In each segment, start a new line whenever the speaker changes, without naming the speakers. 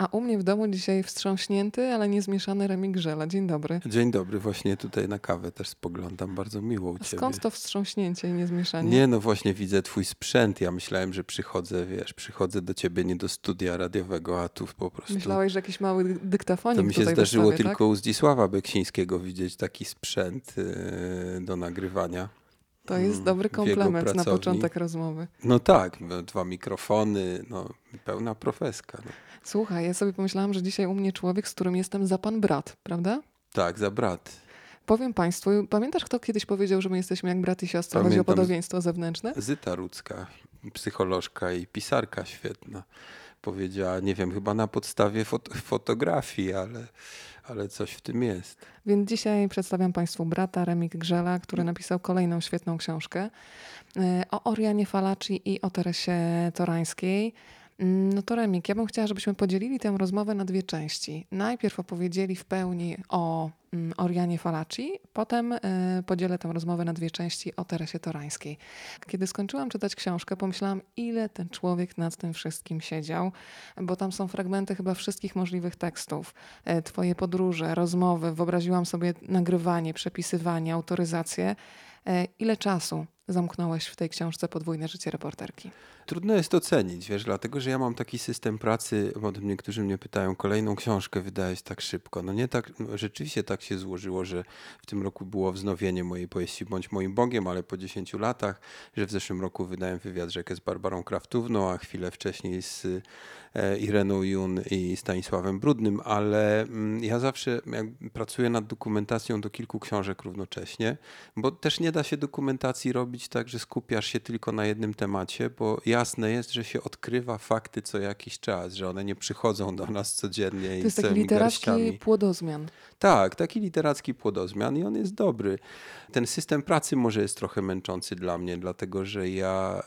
A u mnie w domu dzisiaj wstrząśnięty, ale niezmieszany remik grzela. Dzień dobry.
Dzień dobry, właśnie tutaj na kawę też spoglądam. Bardzo miło u
A
ciebie.
skąd to wstrząśnięcie i niezmieszanie?
Nie, no właśnie widzę twój sprzęt. Ja myślałem, że przychodzę, wiesz, przychodzę do ciebie nie do studia radiowego, a tu po prostu...
Myślałeś, że jakiś mały dyktafonik
To mi się zdarzyło
wystawię,
tylko
tak?
u Zdzisława Beksińskiego widzieć taki sprzęt yy, do nagrywania.
To jest
mm,
dobry komplement na początek rozmowy.
No tak, no, dwa mikrofony, no pełna profeska. No.
Słuchaj, ja sobie pomyślałam, że dzisiaj u mnie człowiek, z którym jestem za pan brat, prawda?
Tak, za brat.
Powiem Państwu, pamiętasz, kto kiedyś powiedział, że my jesteśmy jak brat i siostra? Chodzi o podobieństwo zewnętrzne?
Zyta Rudzka, psycholożka i pisarka świetna, powiedziała, nie wiem, chyba na podstawie fot- fotografii, ale, ale coś w tym jest.
Więc dzisiaj przedstawiam Państwu brata Remik Grzela, który napisał kolejną świetną książkę e, o Orianie Falaci i o Teresie Torańskiej. Mm, No to Remik, ja bym chciała, żebyśmy podzielili tę rozmowę na dwie części. Najpierw opowiedzieli w pełni o mm, Orianie Falaci, potem e, podzielę tę rozmowę na dwie części o Teresie Torańskiej. Kiedy skończyłam czytać książkę, pomyślałam, ile ten człowiek nad tym wszystkim siedział, bo tam są fragmenty chyba wszystkich możliwych tekstów. E, Twoje podróże, rozmowy, wyobraziłam sobie nagrywanie, przepisywanie, autoryzację. E, Ile czasu zamknąłeś w tej książce Podwójne życie reporterki?
Trudno jest ocenić, wiesz, dlatego że ja mam taki system pracy, potem niektórzy mnie pytają, kolejną książkę wydałeś tak szybko. No nie tak, no rzeczywiście tak się złożyło, że w tym roku było wznowienie mojej powieści Bądź moim Bogiem, ale po 10 latach, że w zeszłym roku wydałem wywiad rzekę z Barbarą Kraftówną, a chwilę wcześniej z e, Ireną Jun i Stanisławem Brudnym, ale mm, ja zawsze pracuję nad dokumentacją do kilku książek równocześnie, bo też nie da się dokumentacji robić tak, że skupiasz się tylko na jednym temacie, bo jasne jest, że się odkrywa fakty co jakiś czas, że one nie przychodzą do nas codziennie
To
i
jest taki literacki płodozmian.
Tak, taki literacki płodozmian i on jest dobry. Ten system pracy może jest trochę męczący dla mnie, dlatego że ja,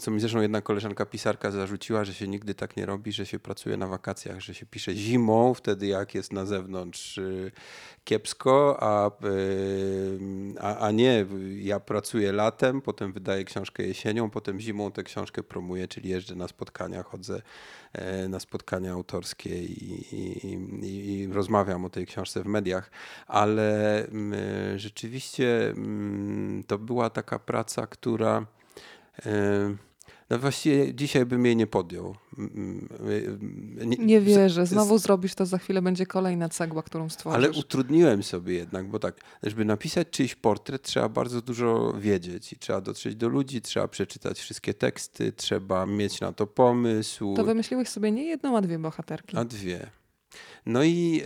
co mi zresztą jedna koleżanka pisarka zarzuciła, że się nigdy tak nie robi, że się pracuje na wakacjach, że się pisze zimą, wtedy jak jest na zewnątrz y, kiepsko, a, a, a nie, ja pracuję latem, potem wydaję książkę jesienią, potem zimą tę książkę promuję, czyli jeżdżę na spotkania, chodzę na spotkania autorskie i, i, i, rozmawiam o tej książce w mediach, ale mm, rzeczywiście mm, to była taka praca, która e, no właściwie dzisiaj bym jej nie podjął. Mm, mm,
Nie
z-
wierzę,
z-
znowu zrobisz to, za chwilę będzie kolejna cegła, którą stworzysz.
ale utrudniłem sobie jednak, bo tak, żeby napisać czyjś portret, trzeba bardzo dużo wiedzieć i trzeba dotrzeć do ludzi, trzeba przeczytać wszystkie teksty, trzeba mieć na to pomysł.
To wymyśliłeś sobie nie jedną, a dwie bohaterki.
A dwie. No i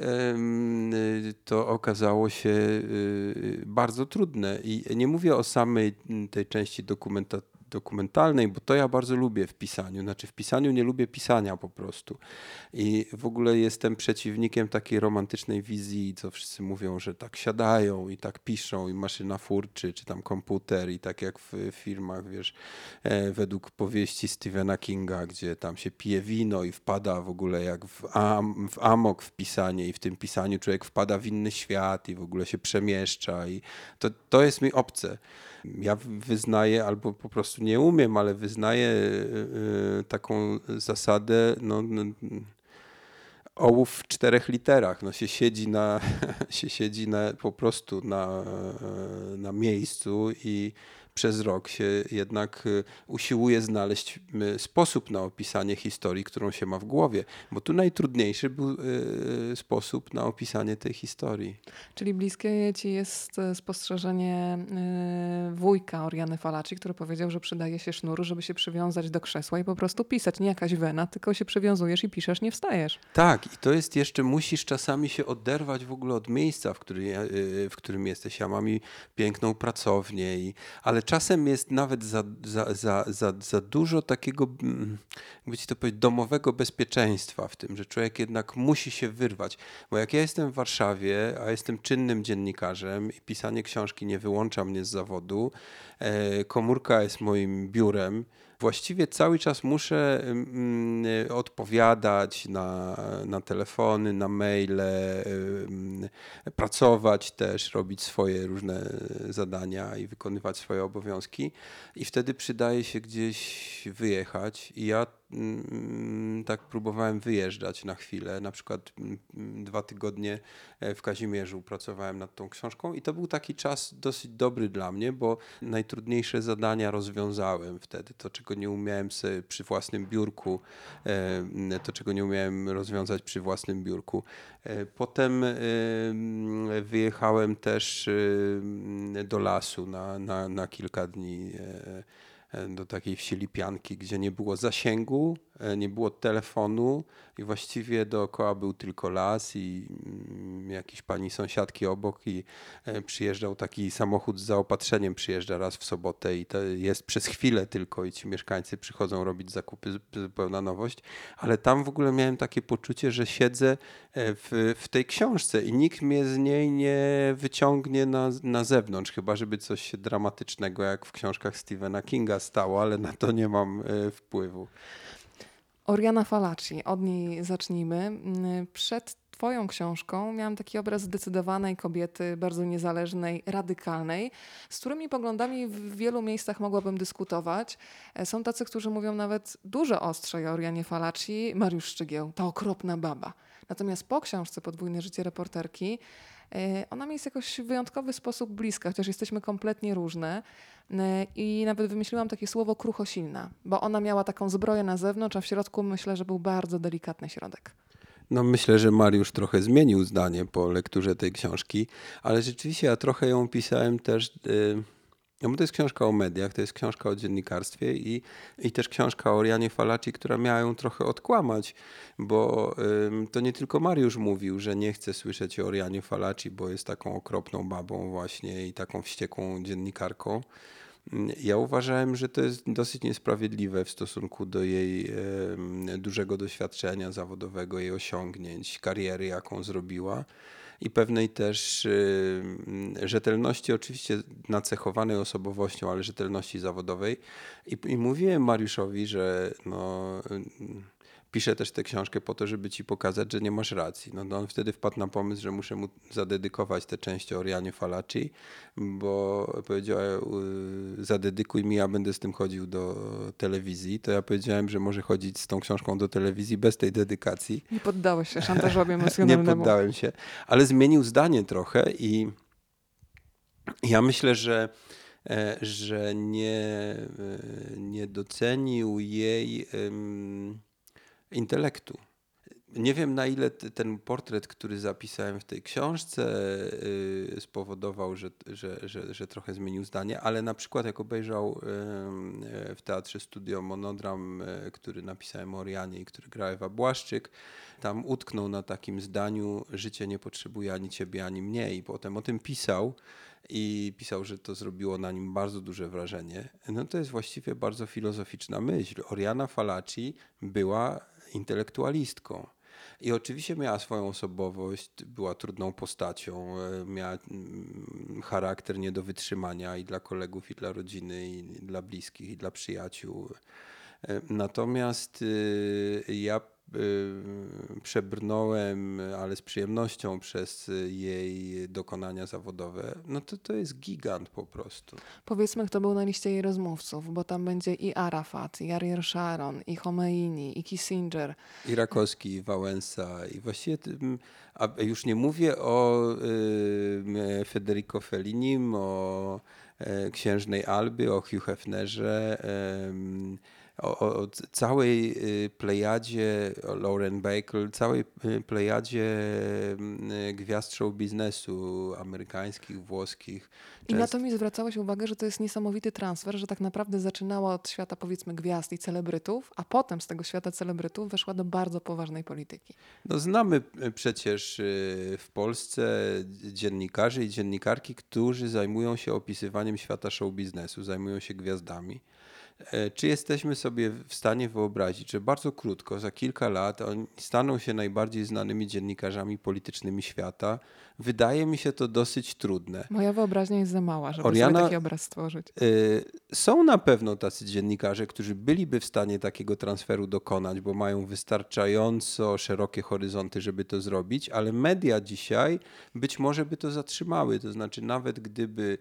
y, to okazało się y, bardzo trudne. I nie mówię o samej tej części dokumenta dokumentalnej, bo to ja bardzo lubię w pisaniu. Znaczy w pisaniu nie lubię pisania po prostu. I w ogóle jestem przeciwnikiem takiej romantycznej wizji, co wszyscy mówią, że tak siadają i tak piszą i maszyna furczy, czy tam komputer i tak jak w filmach, wiesz, e, według powieści Stephena Kinga, gdzie tam się pije wino i wpada w ogóle jak w, am, w amok w pisanie i w tym pisaniu człowiek wpada w inny świat i w ogóle się przemieszcza i to, to jest mi obce. Ja wyznaję, albo po prostu nie umiem, ale wyznaję y, y, taką zasadę, no, ołów w czterech literach. No się siedzi na, się siedzi na, po prostu na, na miejscu i przez rok się jednak y, usiłuje znaleźć y, sposób na opisanie historii, którą się ma w głowie. Bo tu najtrudniejszy był y, sposób na opisanie tej historii.
Czyli bliskie ci jest spostrzeżenie wujka Oriany Falaci, który powiedział, że przydaje się sznur, żeby się przywiązać do krzesła i po prostu pisać. Nie jakaś wena, tylko się przywiązujesz i piszesz, nie wstajesz.
Tak, i to jest jeszcze, musisz czasami się oderwać w ogóle od miejsca, w którym, w którym jesteś. Ja mam i piękną pracownię, i, ale czasem jest nawet za, za, za, za, za dużo takiego, mm, jakby ci to powiedzieć, domowego bezpieczeństwa w tym, że człowiek jednak musi się wyrwać. Bo jak ja jestem w Warszawie, a jestem czynnym dziennikarzem i pisanie książki nie wyłącza mnie z zawodu, e, komórka jest moim biurem, właściwie cały czas muszę mm, y, odpowiadać na, na telefony, na maile, pracować też, robić swoje różne zadania i wykonywać swoje obowiązki. I wtedy przydaje się gdzieś wyjechać. I ja tak próbowałem wyjeżdżać na chwilę. Na przykład mm, dwa tygodnie e, w Kazimierzu pracowałem nad tą książką i to był taki czas dosyć dobry dla mnie, bo najtrudniejsze zadania rozwiązałem wtedy. To, czego nie umiałem sobie przy własnym biurku, e, to, czego nie umiałem rozwiązać przy własnym biurku. E, potem wyjechałem też do lasu na, na, na kilka dni do takiej wsi Lipianki, gdzie nie było zasięgu, E, nie było telefonu i właściwie dookoła był tylko las i mm, jakiś pani sąsiadki obok i e, przyjeżdżał taki samochód z zaopatrzeniem, przyjeżdża raz w sobotę i to jest przez chwilę tylko i ci mieszkańcy przychodzą robić zakupy, zupełna nowość, ale tam w ogóle miałem takie poczucie, że siedzę e, w, w tej książce i nikt mnie z niej nie wyciągnie na, na zewnątrz, chyba żeby coś dramatycznego jak w książkach Stephena Kinga stało, ale na to nie mam wpływu.
Oriana Falaci, od niej zacznijmy. Mm, przed Twoją książką miałam taki obraz zdecydowanej kobiety, bardzo niezależnej, radykalnej, z którymi poglądami w wielu miejscach mogłabym dyskutować. E, są tacy, którzy mówią nawet dużo ostrzej o Orianie Falaci, Mariusz Szczygieł, ta okropna baba. Natomiast po książce Podwójne życie reporterki ona mi jest jakoś w wyjątkowy sposób bliska, chociaż jesteśmy kompletnie różne. E, I nawet wymyśliłam takie słowo kruchosilna, bo ona miała taką zbroję na zewnątrz, a w środku myślę, że był bardzo delikatny środek.
No myślę, że Mariusz trochę zmienił zdanie po lekturze tej książki, ale rzeczywiście ja trochę ją pisałem też... Yy no bo to jest książka o mediach, to jest książka o dziennikarstwie i, i też książka o Orianie Falaci, która miała ją trochę odkłamać, bo ym, to nie tylko Mariusz mówił, że nie chce słyszeć o Orianie Falaci, bo jest taką okropną babą właśnie i taką wściekłą dziennikarką. Ja uważałem, że to jest dosyć niesprawiedliwe w stosunku do jej dużego doświadczenia zawodowego, jej osiągnięć, kariery, jaką zrobiła i pewnej też y, rzetelności, oczywiście nacechowanej osobowością, ale rzetelności zawodowej. I, i mówiłem Mariuszowi, że no, piszę też tę książkę po to, żeby ci pokazać, że nie masz racji. No, no on wtedy wpadł na pomysł, że muszę mu zadedykować tę część o Orianie Falaci, bo powiedział, e, zadedykuj mi, ja będę z tym chodził do telewizji. To ja powiedziałem, że może chodzić z tą książką do telewizji bez tej dedykacji.
Nie poddałeś się szantażowi emocjonalnemu.
nie poddałem się, ale zmienił zdanie trochę i ja myślę, że e, że nie, e, nie docenił jej intelektu. Nie wiem, na ile ten portret, który zapisałem w tej książce, y, spowodował, że, że, że, że trochę zmienił zdanie, ale na przykład jak obejrzał w Teatrze Studio monodram, y, który napisałem o Orianie i który gra Ewa Błaszczyk, tam utknął na takim zdaniu: Życie nie potrzebuje ani ciebie, ani mnie. I potem o tym pisał i pisał, że to zrobiło na nim bardzo duże wrażenie. No to jest właściwie bardzo filozoficzna myśl. Oriana Falaci była intelektualistką. I oczywiście miała swoją osobowość, była trudną postacią, e, miała mm, charakter nie do wytrzymania i dla kolegów, i dla rodziny, i dla bliskich, i dla przyjaciół. E, natomiast y, ja przebrnąłem, ale z przyjemnością przez jej dokonania zawodowe, no to to jest gigant po prostu.
Powiedzmy, kto był na liście jej rozmówców, bo tam będzie i Arafat, i Ariel Sharon, i Khomeini, i Kissinger.
I Rakowski, i Wałęsa, i właściwie, a już nie mówię o y, Federico Fellinim, o y, księżnej Alby, o Hugh Hefnerze, y, o, o całej y, plejadzie, Lauren Bacall, całej y, plejadzie y, gwiazd show biznesu amerykańskich, włoskich.
I na to mi zwracałeś uwagę, że to jest niesamowity transfer, że tak naprawdę zaczynała od świata powiedzmy gwiazd i celebrytów, a potem z tego świata celebrytów weszła do bardzo poważnej polityki.
No znamy przecież w Polsce dziennikarzy i dziennikarki, którzy zajmują się opisywaniem świata show biznesu, zajmują się gwiazdami. E, czy jesteśmy sobie w stanie wyobrazić, że bardzo krótko, za kilka lat, oni staną się najbardziej znanymi dziennikarzami politycznymi świata? Wydaje mi się to dosyć trudne.
Moja wyobraźnia jest za mała, żeby Oriana, sobie taki obraz stworzyć.
Y, są na pewno tacy dziennikarze, którzy byliby w stanie takiego transferu dokonać, bo mają wystarczająco szerokie horyzonty, żeby to zrobić, ale media dzisiaj być może by to zatrzymały. To znaczy, nawet gdyby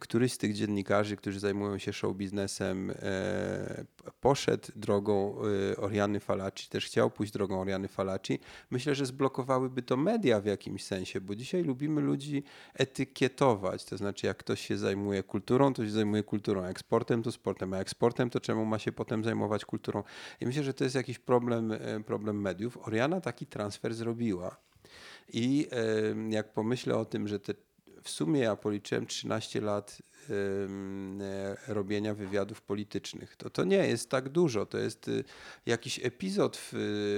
któryś z tych dziennikarzy, którzy zajmują się show biznesem, e, poszedł drogą e, Oriany Falaci, też chciał pójść drogą Oriany Falaci, myślę, że zblokowałyby to media w jakimś sensie, bo dzisiaj lubimy ludzi etykietować. To znaczy, jak ktoś się zajmuje kulturą, to się zajmuje kulturą, jak sportem, to sportem, a jak sportem, to czemu ma się potem zajmować kulturą? I myślę, że to jest jakiś problem, problem mediów. Oriana taki transfer zrobiła. I jak pomyślę o tym, że te w sumie ja policzyłem 13 lat E, robienia wywiadów politycznych. To, to nie jest tak dużo, to jest y, jakiś epizod w,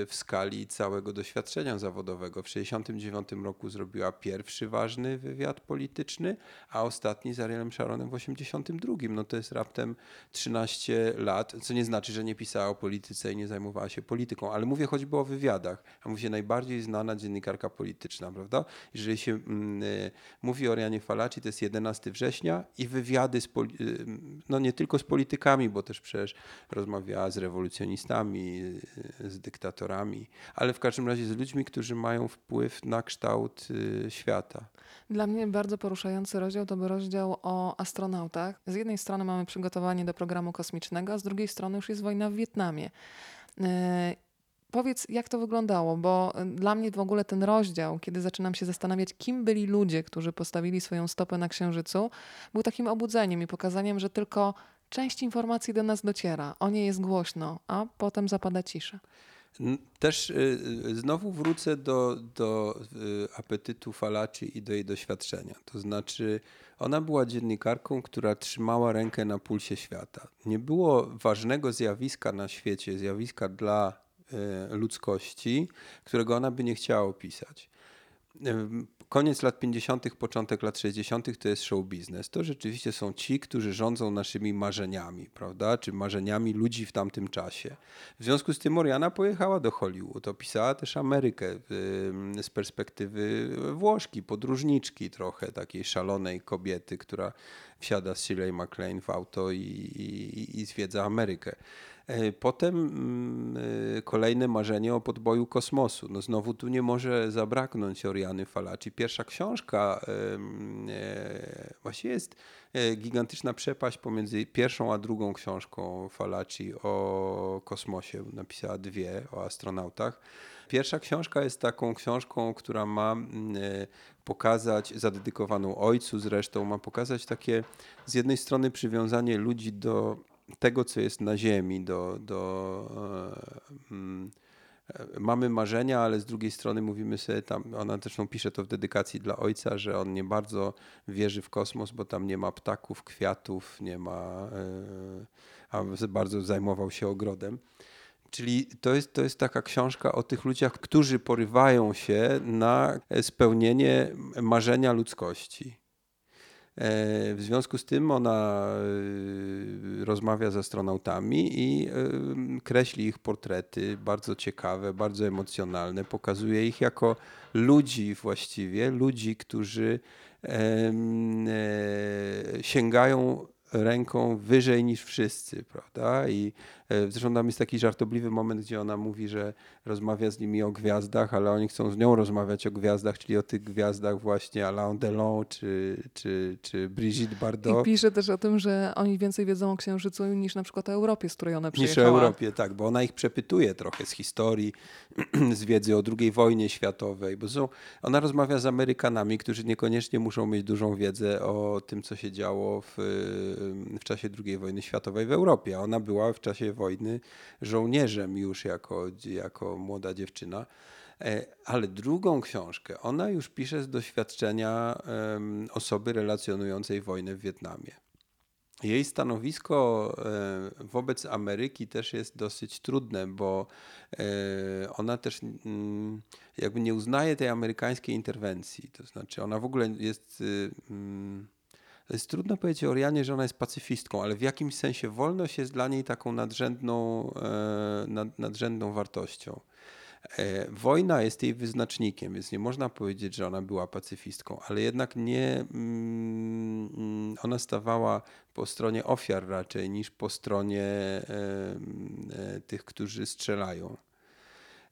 w skali całego doświadczenia zawodowego. W 1969 roku zrobiła pierwszy ważny wywiad polityczny, a ostatni z Arielem Sharonem w 1982. No to jest raptem 13 lat, co nie znaczy, że nie pisała o polityce i nie zajmowała się polityką, ale mówię choćby o wywiadach. A mówi się najbardziej znana dziennikarka polityczna, prawda? Jeżeli się mm, y, mówi o Arianie Falaci, to jest 11 września i wywiady z, y, no nie tylko z politykami, bo też przecież rozmawiała z rewolucjonistami, y, z dyktatorami, ale w każdym razie z ludźmi, którzy mają wpływ na kształt y, świata.
Dla mnie bardzo poruszający rozdział to był rozdział o astronautach. Z jednej strony mamy przygotowanie do programu kosmicznego, a z drugiej strony już jest wojna w Wietnamie. Powiedz, jak to wyglądało, bo y, dla mnie w ogóle ten rozdział, kiedy zaczynam się zastanawiać, kim byli ludzie, którzy postawili swoją stopę na Księżycu, był takim obudzeniem i pokazaniem, że tylko część informacji do nas dociera, o niej jest głośno, a potem zapada cisza.
Też y, y, znowu wrócę do, do apetytu Falaci i do jej doświadczenia. To znaczy, ona była dziennikarką, która trzymała rękę na pulsie świata. Nie było ważnego zjawiska na świecie, zjawiska dla ludzkości, którego ona by nie chciała opisać. E, koniec lat 50., początek lat 60. to jest show biznes. To rzeczywiście są ci, którzy rządzą naszymi marzeniami, prawda? Czy marzeniami ludzi w tamtym czasie. W związku z tym Oriana pojechała do Hollywood. Opisała też Amerykę z perspektywy Włoszki, podróżniczki trochę, takiej szalonej kobiety, która wsiada z Shirley MacLaine w auto i, i, i zwiedza Amerykę. E, potem mm, e, kolejne marzenie o podboju kosmosu. No znowu tu nie może zabraknąć Oriany Falaci. Pierwsza książka e, właśnie jest gigantyczna przepaść pomiędzy pierwszą a drugą książką Falaci o kosmosie. Napisała dwie o astronautach. Pierwsza książka jest taką książką, która ma pokazać, zadedykowaną ojcu zresztą, ma pokazać takie z jednej strony przywiązanie ludzi do tego, co jest na ziemi, do, do um, mamy marzenia, ale z drugiej strony mówimy sobie tam, ona zresztą pisze to w dedykacji dla ojca, że on nie bardzo wierzy w kosmos, bo tam nie ma ptaków, kwiatów, nie ma, e, a bardzo zajmował się ogrodem. Czyli to jest, to jest taka książka o tych ludziach, którzy porywają się na spełnienie marzenia ludzkości. E, w związku z tym ona e, rozmawia z astronautami i e, kreśli ich portrety, bardzo ciekawe, bardzo emocjonalne. Pokazuje ich jako ludzi właściwie, ludzi, którzy sięgają ręką wyżej niż wszyscy, prawda? I zresztą tam jest taki żartobliwy moment, gdzie ona mówi, że rozmawia z nimi o gwiazdach, ale oni chcą z nią rozmawiać o gwiazdach, czyli o tych gwiazdach właśnie Alain Delon czy, czy, czy Brigitte Bardot.
I pisze też o tym, że oni więcej wiedzą o Księżycu niż na przykład o Europie, z której ona przyjechała.
Niż o Europie, tak, bo ona ich przepytuje trochę z historii, z wiedzy o II wojnie światowej, bo są, ona rozmawia z Amerykanami, którzy niekoniecznie muszą mieć dużą wiedzę o tym, co się działo w w czasie II wojny światowej w Europie. Ona była w czasie wojny żołnierzem już jako, jako młoda dziewczyna. E, ale drugą książkę ona już pisze z doświadczenia osoby relacjonującej wojnę w Wietnamie. Jej stanowisko e, wobec Ameryki też jest dosyć trudne, bo e, ona też mm, jakby nie uznaje tej amerykańskiej interwencji. To znaczy, ona w ogóle jest y, mm, jest trudno powiedzieć o że ona jest pacyfistką, ale w jakimś sensie wolność jest dla niej taką nadrzędną, e, nad, nadrzędną wartością. E, wojna jest jej wyznacznikiem, więc nie można powiedzieć, że ona była pacyfistką, ale jednak nie. Mm, ona stawała po stronie ofiar raczej niż po stronie e, tych, którzy strzelają.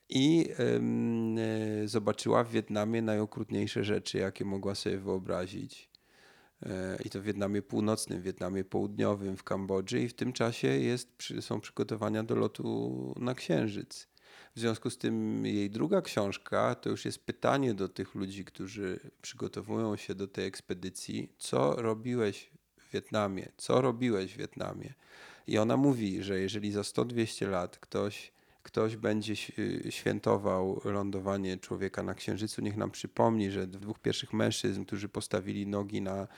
I zobaczyła w Wietnamie najokrutniejsze rzeczy, jakie mogła sobie wyobrazić i to w Wietnamie Północnym, w Wietnamie Południowym, w Kambodży i w tym czasie jest, są przygotowania do lotu na Księżyc. W związku z tym jej druga książka to już jest pytanie do tych ludzi, którzy przygotowują się do tej ekspedycji, co robiłeś w Wietnamie, co robiłeś w Wietnamie. I ona mówi, że jeżeli za 100-200 lat ktoś ktoś będzie świętował lądowanie człowieka na Księżycu, niech nam przypomni, że dwóch pierwszych mężczyzn, którzy postawili nogi na,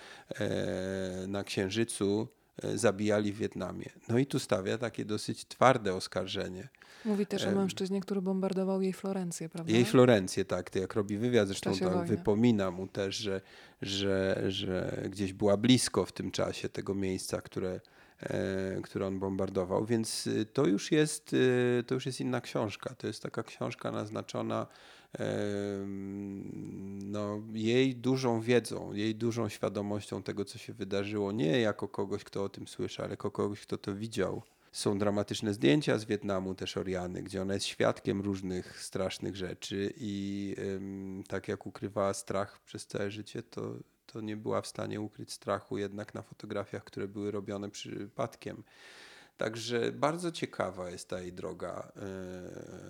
e, na Księżycu, e, zabijali w Wietnamie. No i tu stawia takie dosyć twarde oskarżenie.
Mówi też o mężczyźnie, który bombardował jej Florencję, prawda?
Jej Florencję, tak. To jak robi wywiad, zresztą tak wypomina mu też, że, że, że gdzieś była blisko w tym czasie tego miejsca, które, które on bombardował, więc y, to już jest, y, to już jest inna książka. To jest taka książka naznaczona no, jej dużą wiedzą, jej dużą świadomością tego, co się wydarzyło, nie jako kogoś, kto o tym słyszy, ale jako kogoś, kto to widział. Są dramatyczne zdjęcia z Wietnamu, też Oriany, gdzie ona jest świadkiem różnych strasznych rzeczy i tak jak ukrywała strach przez całe życie, to to nie była w stanie ukryć strachu jednak na fotografiach, które były robione przypadkiem. Także bardzo ciekawa jest ta jej droga,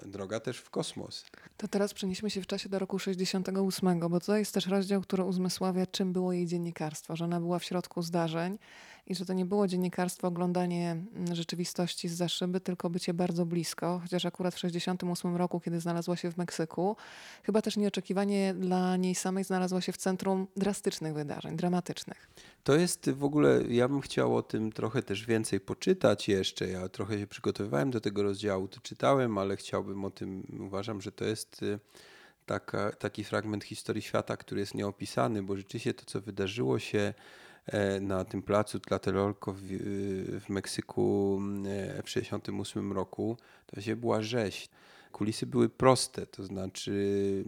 yy, droga też w kosmos.
To teraz przenieśmy się w czasie do roku 68, bo to jest też rozdział, który uzmysławia, czym było jej dziennikarstwo, że ona była w środku zdarzeń i że to nie było dziennikarstwo, oglądanie mm, rzeczywistości z szyby, tylko bycie bardzo blisko, chociaż akurat w 68 roku, kiedy znalazła się w Meksyku, chyba też nieoczekiwanie dla niej samej znalazła się w centrum drastycznych wydarzeń, dramatycznych.
To jest w ogóle, ja bym chciał o tym trochę też więcej poczytać jeszcze. Ja trochę się przygotowywałem do tego rozdziału, to czytałem, ale chciałbym o tym, uważam, że to jest y, taka, taki fragment historii świata, który jest nieopisany, bo rzeczywiście to, co wydarzyło się na tym placu Tlatelolco w, y, w Meksyku e, w 1968 roku, to się była rzeź. Kulisy były proste, to znaczy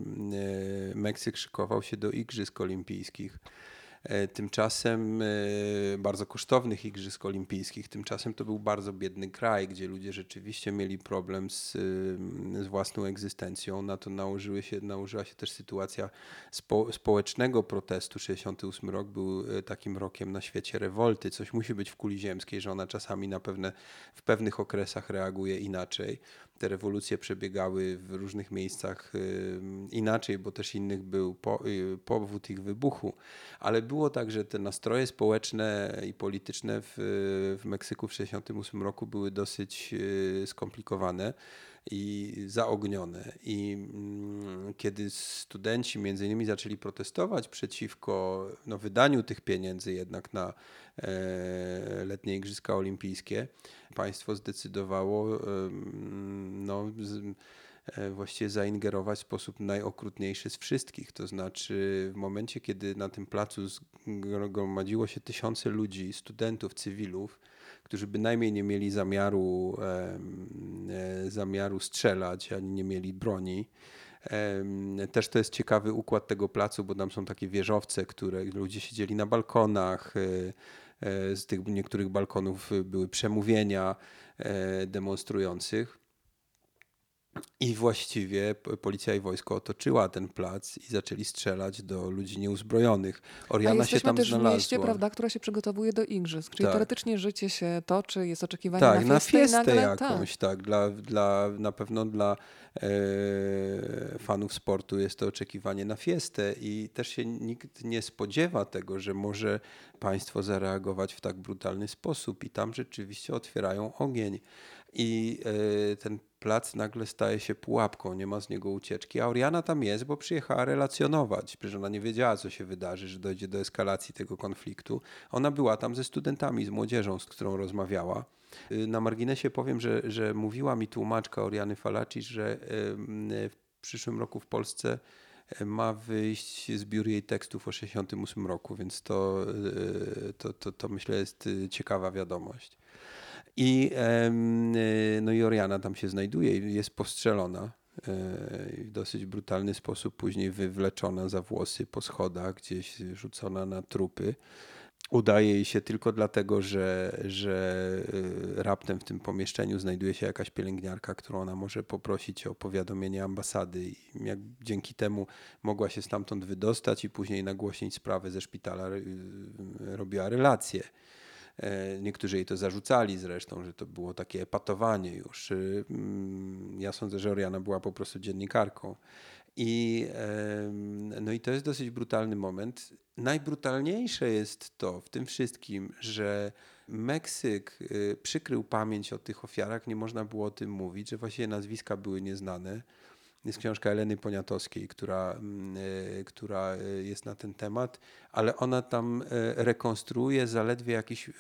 e, Meksyk szykował się do Igrzysk Olimpijskich. E, tymczasem e, bardzo kosztownych Igrzysk Olimpijskich. Tymczasem to był bardzo biedny kraj, gdzie ludzie rzeczywiście mieli problem z, e, z własną egzystencją. Na to nałożyły się, nałożyła się też sytuacja spo, społecznego protestu. 68 rok był takim rokiem na świecie rewolty. Coś musi być w kuli ziemskiej, że ona czasami na pewne, w pewnych okresach reaguje inaczej te rewolucje przebiegały w różnych miejscach inaczej, bo też innych był y, powód ich wybuchu. Ale było tak, że te nastroje społeczne i polityczne w, w Meksyku w 1968 roku były dosyć y, skomplikowane i zaognione. I mm, kiedy studenci między innymi zaczęli protestować przeciwko no, wydaniu tych pieniędzy jednak na e, letnie Igrzyska Olimpijskie, państwo zdecydowało no, z, e, właściwie zaingerować w sposób najokrutniejszy z wszystkich. To znaczy w momencie, kiedy na tym placu zgromadziło się tysiące ludzi, studentów, cywilów, którzy bynajmniej nie mieli zamiaru, e, zamiaru strzelać, ani nie mieli broni. Też to jest ciekawy układ tego placu, bo tam są takie wieżowce, które ludzie siedzieli na balkonach. E, e, z tych niektórych balkonów były przemówienia demonstrujących. I właściwie policja i wojsko otoczyła ten plac i zaczęli strzelać do ludzi nieuzbrojonych. Oriana
się
tam
też
znalazła.
w mieście, prawda, która się przygotowuje do igrzysk. Czyli tak. teoretycznie życie się toczy, jest oczekiwanie tak, na fiestę,
na fiestę
nagle,
jakąś, tak. tak. Dla, dla, na pewno dla e, fanów sportu jest to oczekiwanie na fiestę i też się nikt nie spodziewa tego, że może państwo zareagować w tak brutalny sposób i tam rzeczywiście otwierają ogień. I e, ten plac nagle staje się pułapką, nie ma z niego ucieczki. A Oriana tam jest, bo przyjechała relacjonować. Przecież ona nie wiedziała, co się wydarzy, że dojdzie do eskalacji tego konfliktu. Ona była tam ze studentami, z młodzieżą, z którą rozmawiała. Y, na marginesie powiem, że, że mówiła mi tłumaczka Oriany Falaci, że w przyszłym roku w Polsce e, ma wyjść zbiór jej tekstów o 68 roku, więc to, e, to, to, to myślę jest y, ciekawa wiadomość. I, no i Oriana tam się znajduje i jest postrzelona e, w dosyć brutalny sposób, później wywleczona za włosy po schodach, gdzieś rzucona na trupy. udaje jej się tylko dlatego, że, że y, raptem w tym pomieszczeniu znajduje się jakaś pielęgniarka, którą ona może poprosić o powiadomienie ambasady i jak dzięki temu mogła się stamtąd wydostać i później nagłośnić sprawę ze szpitala, y, robiła relacje. E, niektórzy jej to zarzucali zresztą, że to było takie epatowanie już. Mm, ja sądzę, że Oriana była po prostu dziennikarką. I, no i to jest dosyć brutalny moment. Najbrutalniejsze jest to w tym wszystkim, że Meksyk y, przykrył pamięć o tych ofiarach, nie można było o tym mówić, że właściwie nazwiska były nieznane. Jest książka Eleny Poniatowskiej, która, mm, y, która y, jest na ten temat, ale ona tam rekonstruuje zaledwie jakiś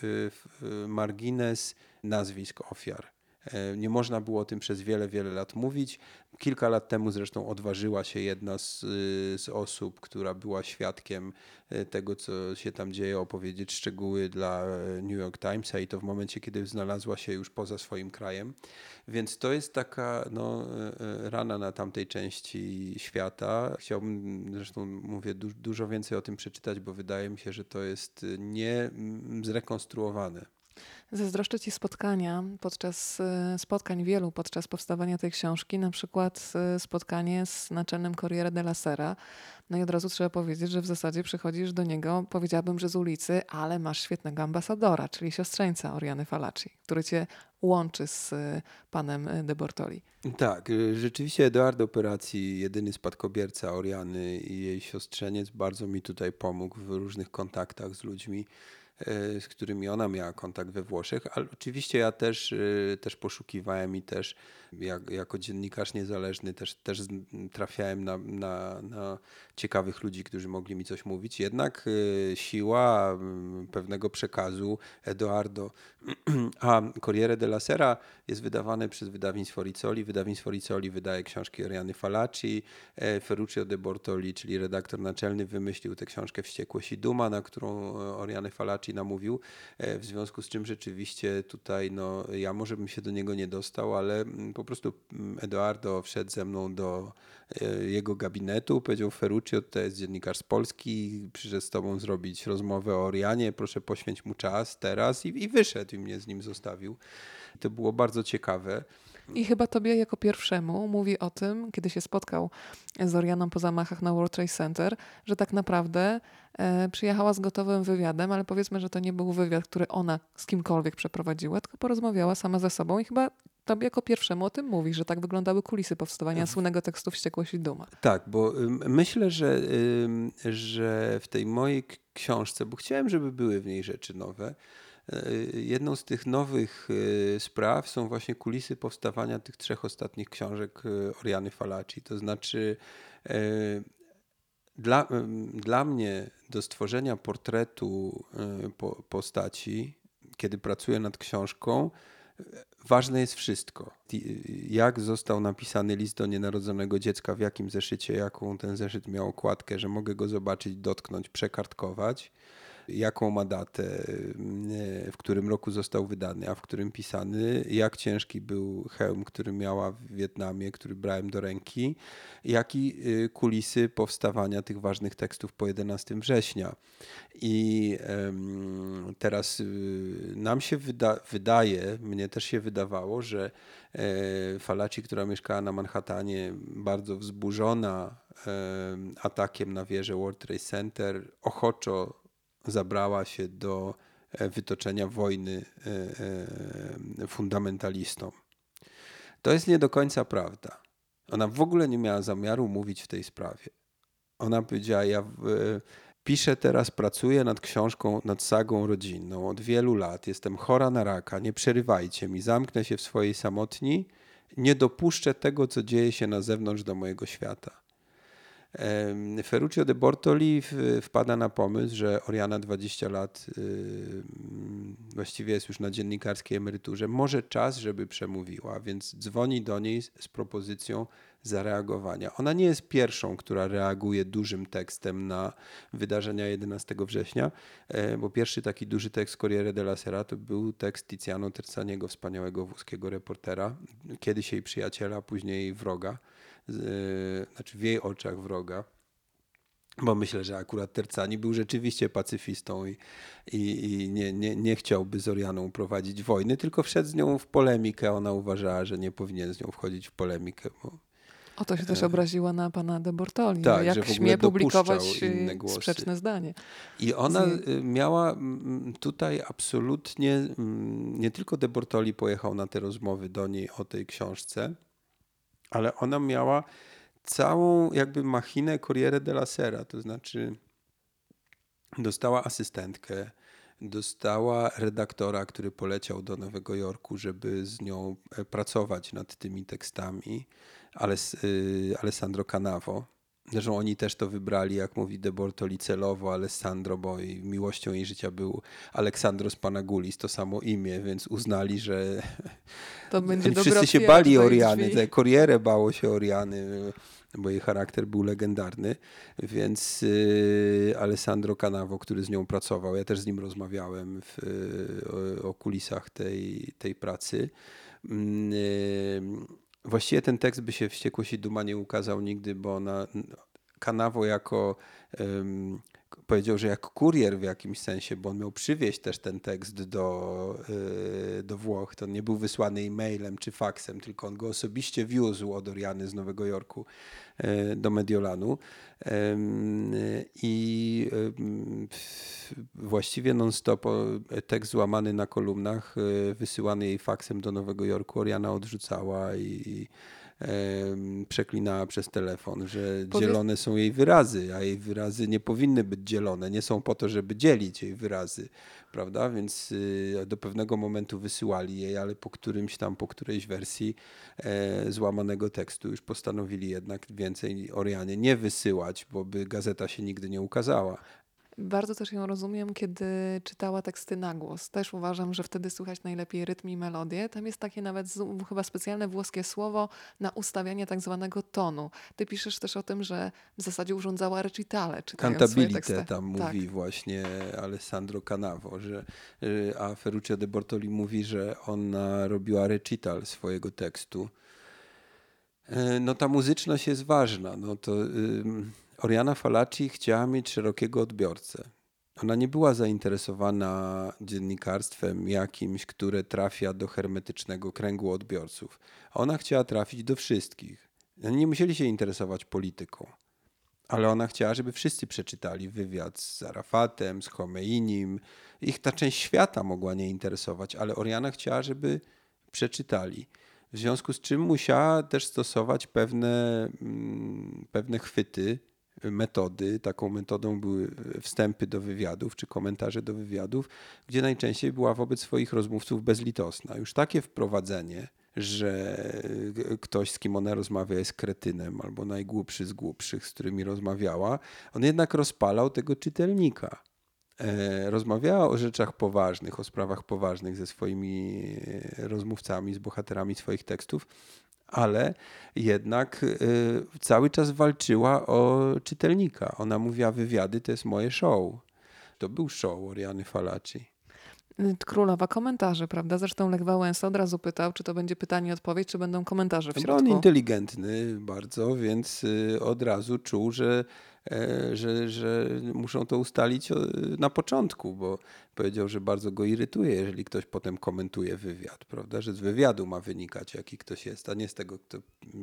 margines nazwisk ofiar. E, nie można było o tym przez wiele, wiele lat mówić. Kilka lat temu zresztą odważyła się jedna z, y, z, osób, która była świadkiem e, tego, co się tam dzieje, opowiedzieć szczegóły dla e, New York Timesa i to w momencie, kiedy znalazła się już poza swoim krajem. Więc to jest taka no, rana na tamtej części świata. Chciałbym zresztą, mówię, du dużo więcej o tym przeczytać, bo wydaje mi się, że to jest nie zrekonstruowane.
Zazdroszczę Ci spotkania podczas e, spotkań wielu podczas powstawania tej książki, na przykład e, spotkanie z naczelnym Corriere della Sera. No i od razu trzeba powiedzieć, że w zasadzie przychodzisz do niego, powiedziałabym, że z ulicy, ale masz świetnego ambasadora, czyli siostrzeńca Oriany Falaci, który cię łączy z e, panem De Bortoli.
Tak, rzeczywiście Eduardo Operacji, jedyny spadkobierca Oriany i jej siostrzeniec, bardzo mi tutaj pomógł w różnych kontaktach z ludźmi. E, z którymi ona miała kontakt we Włoszech, ale oczywiście ja też, e, też poszukiwałem i też jak, jako dziennikarz niezależny też, też trafiałem na, na, na ciekawych ludzi, którzy mogli mi coś mówić. Jednak e, siła pewnego przekazu Eduardo, a Corriere della Sera jest wydawane przez wydawnictwo Rizzoli. Wydawnictwo Rizzoli wydaje książki Oriany Falacci. Ferruccio de Bortoli, czyli redaktor naczelny, wymyślił tę książkę Wściekłość i Duma, na którą Oriany Falacci namówił, e, w związku z czym rzeczywiście tutaj no, ja może bym się do niego nie dostał, ale mm, po prostu mm, Eduardo wszedł ze mną do e, jego gabinetu, powiedział Ferruccio, to jest dziennikarz z Polski, przyszedł z tobą zrobić rozmowę o Orianie, proszę poświęć mu czas teraz i, i wyszedł i mnie z nim zostawił. To było bardzo ciekawe.
I chyba tobie jako pierwszemu mówi o tym, kiedy się spotkał z Orianą po zamachach na World Trade Center, że tak naprawdę e, przyjechała z gotowym wywiadem, ale powiedzmy, że to nie był wywiad, który ona z kimkolwiek przeprowadziła, tylko porozmawiała sama ze sobą i chyba tobie jako pierwszemu o tym mówi, że tak wyglądały kulisy powstawania słynnego tekstu Wściekłość i Duma.
Tak, bo myślę, że, że w tej mojej książce, bo chciałem, żeby były w niej rzeczy nowe, E, jedną z tych nowych e, spraw są właśnie kulisy powstawania tych trzech ostatnich książek e, Oriany Falaci. To znaczy, dla, dla mnie do stworzenia portretu postaci, kiedy pracuję nad książką, ważne jest wszystko. Jak został napisany list do nienarodzonego dziecka, w jakim zeszycie, jaką ten zeszyt miał okładkę, że mogę go zobaczyć, dotknąć, przekartkować jaką ma datę, e, w którym roku został wydany, a w którym pisany, jak ciężki był hełm, który miała w Wietnamie, który brałem do ręki, jak i e, kulisy powstawania tych ważnych tekstów po 11 września. I teraz e, nam się wyda wydaje, mnie też się wydawało, że Falaci, która mieszkała na Manhattanie, bardzo wzburzona atakiem na wieżę World Trade Center, ochoczo zabrała się do e, wytoczenia wojny e, e, fundamentalistom. To jest nie do końca prawda. Ona w ogóle nie miała zamiaru mówić w tej sprawie. Ona powiedziała: Ja piszę teraz, pracuję nad książką, nad sagą rodzinną od wielu lat. Jestem chora na raka, nie przerywajcie mi, zamknę się w swojej samotni, nie dopuszczę tego, co dzieje się na zewnątrz do mojego świata. Ferruccio de Bortoli wpada na pomysł, że Oriana 20 lat y, właściwie jest już na dziennikarskiej emeryturze. Może czas, żeby przemówiła, więc dzwoni do niej z propozycją zareagowania. Ona nie jest pierwszą, która reaguje dużym tekstem na wydarzenia 11 września, e, bo pierwszy taki duży tekst Corriere della Sera to był tekst Tiziano Terzaniego, wspaniałego włoskiego reportera, kiedyś jej przyjaciela, później wroga. E, znaczy w jej oczach wroga. bo myślę, że akurat Tercani był rzeczywiście pacyfistą i, i, i nie, nie, nie chciałby z Orianą prowadzić wojny, tylko wszedł z nią w polemikę. Ona uważała, że nie powinien z nią wchodzić w polemikę, bo
o to się też obraziła na pana de Bortoli.
Tak,
jak
że w
śmie publikować
inne głosy.
sprzeczne zdanie.
I ona miała tutaj absolutnie, nie tylko de Bortoli pojechał na te rozmowy do niej o tej książce, ale ona miała całą jakby machinę Corriere della Sera, to znaczy dostała asystentkę, dostała redaktora, który poleciał do Nowego Jorku, żeby z nią e, pracować nad tymi tekstami, y, Alessandro Canavo. Zresztą oni też to wybrali, jak mówi De Bortoli, celowo Alessandro, bo miłością jej życia był Aleksandro Spanagulis, to samo imię, więc uznali, że
to będzie
wszyscy się bali Oriany, te Corriere bało się Oriany bo jej charakter był legendarny, więc y, Alessandro Canavo, który z nią pracował, ja też z nim rozmawiałem w, y, o, o kulisach tej, tej pracy. Mm, y, właściwie ten tekst by się Wściekłość i Duma nie ukazał nigdy, bo ona, Canavo jako powiedział, że jak kurier w jakimś sensie, bo on miał przywieźć też ten tekst do, y, do Włoch. To nie był wysłany e-mailem czy faksem, tylko on go osobiście wiózł od Oriany z Nowego Jorku y, do Mediolanu. I właściwie non-stop tekst złamany na kolumnach, y, wysyłany jej faksem do Nowego Jorku, Oriana odrzucała i przeklinała przez telefon, że Powiedz... dzielone są jej wyrazy, a jej wyrazy nie powinny być dzielone. Nie są po to, żeby dzielić jej wyrazy, prawda? Więc y, do pewnego momentu wysyłali jej, ale po którymś tam, po którejś wersji e, złamanego tekstu już postanowili jednak więcej Orianie nie wysyłać, bo by gazeta się nigdy nie ukazała.
Bardzo też ją rozumiem, kiedy czytała teksty na głos. Też uważam, że wtedy słychać najlepiej rytm i melodię. Tam jest takie nawet chyba specjalne włoskie słowo na ustawianie tak zwanego tonu. Ty piszesz też o tym, że w zasadzie urządzała recitale, czytając
Cantabilite tam tak. mówi właśnie Alessandro Canavo, że, a Ferruccio de Bortoli mówi, że ona robiła recital swojego tekstu. E, no ta muzyczność jest ważna. No to... Oriana Falaci chciała mieć szerokiego odbiorcę. Ona nie była zainteresowana dziennikarstwem jakimś, które trafia do hermetycznego kręgu odbiorców. Ona chciała trafić do wszystkich. Nie musieli się interesować polityką, ale ona chciała, żeby wszyscy przeczytali wywiad z Arafatem, z Chomeinim. Ich ta część świata mogła nie interesować, ale Oriana chciała, żeby przeczytali. W związku z czym musiała też stosować pewne, mm, pewne chwyty, metody. Taką metodą były wstępy do wywiadów czy komentarze do wywiadów, gdzie najczęściej była wobec swoich rozmówców bezlitosna. Już takie wprowadzenie, że ktoś, z kim ona rozmawia, jest kretynem albo najgłupszy z głupszych, z którymi rozmawiała, on jednak rozpalał tego czytelnika. E, rozmawiała o rzeczach poważnych, o sprawach poważnych ze swoimi e, rozmówcami, z bohaterami swoich tekstów, ale jednak y, cały czas walczyła o czytelnika. Ona mówiła, wywiady to jest moje show. To był show Oriany Falaci.
Królowa komentarzy, prawda? Zresztą Lech Wałęsa od razu pytał, czy to będzie pytanie odpowiedź, czy będą komentarze w środku.
No on inteligentny bardzo, więc y, od razu czuł, że że, że muszą to ustalić na początku, bo powiedział, że bardzo go irytuje, jeżeli ktoś potem komentuje wywiad, prawda? Że z wywiadu ma wynikać, jaki ktoś jest, a nie z tego, kto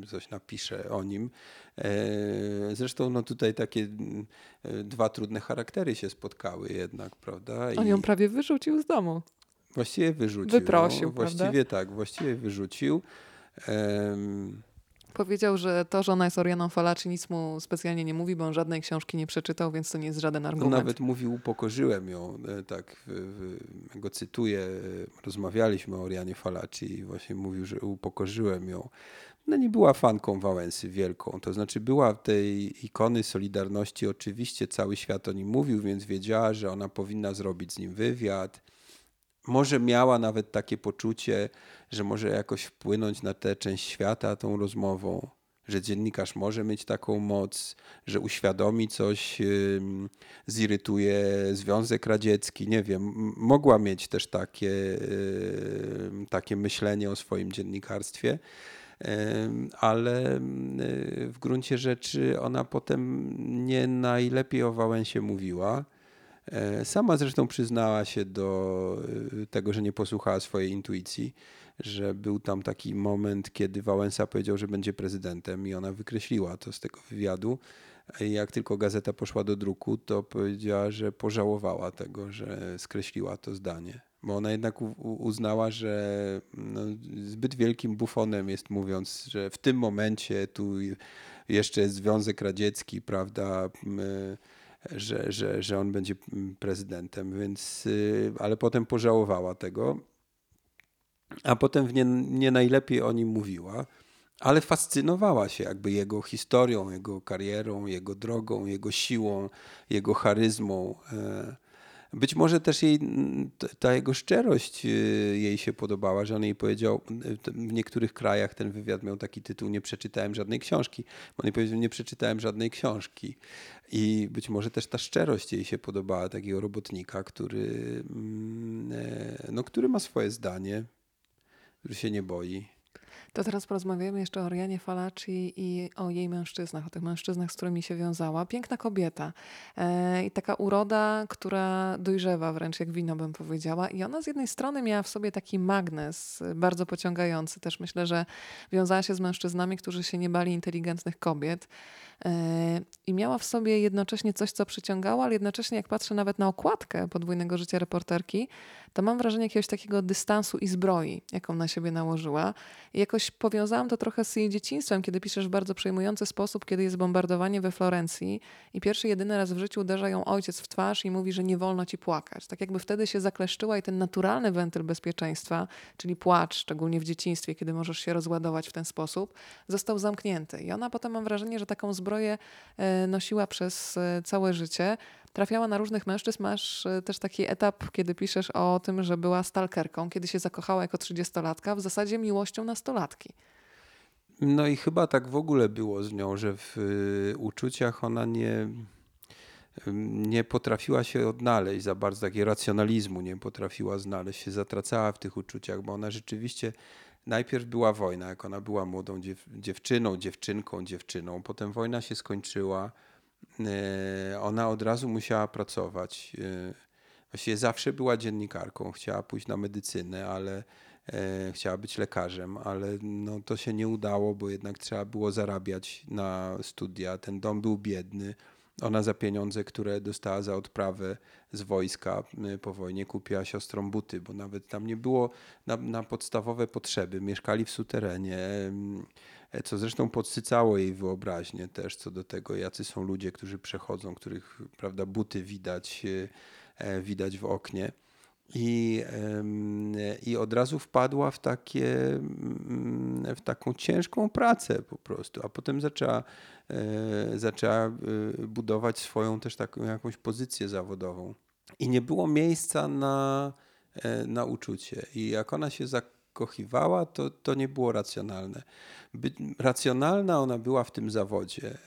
coś napisze o nim. E, zresztą no tutaj takie e, dwa trudne charaktery się spotkały jednak, prawda?
I On ją prawie wyrzucił z domu.
Właściwie wyrzucił.
Wyprosił, no,
Właściwie
prawda?
tak, właściwie wyrzucił. Um,
Powiedział, że to, że ona jest Orianą Falaci nic mu specjalnie nie mówi, bo on żadnej książki nie przeczytał, więc to nie jest żaden argument.
No nawet mówił, upokorzyłem ją, e, tak go cytuję, e, rozmawialiśmy o Orianie Falaci i właśnie mówił, że upokorzyłem ją. No nie była fanką Wałęsy wielką, to znaczy była tej ikony Solidarności, oczywiście cały świat o nim mówił, więc wiedziała, że ona powinna zrobić z nim wywiad, może miała nawet takie poczucie, że może jakoś wpłynąć na tę część świata tą rozmową, że dziennikarz może mieć taką moc, że uświadomi coś, zirytuje Związek Radziecki, nie wiem, mogła mieć też takie, takie myślenie o swoim dziennikarstwie. ale w gruncie rzeczy ona potem nie najlepiej o Wałęsie mówiła. E, sama zresztą przyznała się do e, tego, że nie posłuchała swojej intuicji, że był tam taki moment, kiedy Wałęsa powiedział, że będzie prezydentem i ona wykreśliła to z tego wywiadu. Jak tylko gazeta poszła do druku, to powiedziała, że pożałowała tego, że skreśliła to zdanie. Bo ona jednak uznała, że no, zbyt wielkim bufonem jest mówiąc, że w tym momencie tu jeszcze Związek Radziecki, prawda? Że, że, że on będzie prezydentem, więc, y, ale potem pożałowała tego, a potem nie, nie najlepiej o nim mówiła, ale fascynowała się jakby jego historią, jego karierą, jego drogą, jego siłą, jego charyzmą. Być może też jej, ta jego szczerość y, jej się podobała, że on jej powiedział, w niektórych krajach ten wywiad miał taki tytuł, nie przeczytałem żadnej książki, on jej powiedział, nie przeczytałem żadnej książki. I być może też ta szczerość jej się podobała, takiego robotnika, który, mm, e, no, który ma swoje zdanie, który się nie boi.
To teraz porozmawiamy jeszcze o Orianie Falaci i o jej mężczyznach, o tych mężczyznach, z którymi się wiązała. Piękna kobieta e, i taka uroda, która dojrzewa wręcz jak wino bym powiedziała. I ona z jednej strony miała w sobie taki magnes bardzo pociągający. Też myślę, że wiązała się z mężczyznami, którzy się nie bali inteligentnych kobiet. E, I miała w sobie jednocześnie coś, co przyciągało, ale jednocześnie jak patrzę nawet na okładkę podwójnego życia reporterki, to mam wrażenie jakiegoś takiego dystansu i zbroi, jaką na siebie nałożyła. I jakoś powiązałam to trochę z jej dzieciństwem, kiedy piszesz w bardzo przejmujący sposób, kiedy jest bombardowanie we Florencji i pierwszy, jedyny raz w życiu uderza ją ojciec w twarz i mówi, że nie wolno ci płakać. Tak jakby wtedy się zakleszczyła i ten naturalny wentyl bezpieczeństwa, czyli płacz, szczególnie w dzieciństwie, kiedy możesz się rozładować w ten sposób, został zamknięty. I ona potem mam wrażenie, że taką zbroję e, nosiła przez e, całe życie trafiała na różnych mężczyzn. Masz e, też taki etap, kiedy piszesz o tym, że była stalkerką, kiedy się zakochała jako trzydziestolatka, w zasadzie miłością nastolatki.
No i chyba tak w ogóle było z nią, że w y, uczuciach ona nie, nie potrafiła się odnaleźć za bardzo, takiego racjonalizmu nie potrafiła znaleźć, się zatracała w tych uczuciach, bo ona rzeczywiście najpierw była wojna, jak ona była młodą dziew dziewczyną, dziewczynką, dziewczyną, potem wojna się skończyła, ona od razu musiała pracować. E, właściwie zawsze była dziennikarką, chciała pójść na medycynę, ale e, chciała być lekarzem, ale no, to się nie udało, bo jednak trzeba było zarabiać na studia. Ten dom był biedny. Ona za pieniądze, które dostała za odprawę z wojska po wojnie, kupiła siostrom buty, bo nawet tam nie było na, na podstawowe potrzeby. Mieszkali w suterenie co zresztą podsycało jej wyobraźnię też co do tego, jacy są ludzie, którzy przechodzą, których prawda, buty widać, e, widać w oknie. I, I od razu wpadła w, takie, mm, w taką ciężką pracę po prostu, a potem zaczęła, zaczęła e, budować swoją też taką jakąś pozycję zawodową. I nie było miejsca na, na uczucie. I jak ona się zakochiwała, to, to nie było racjonalne. By, racjonalna ona była w tym zawodzie.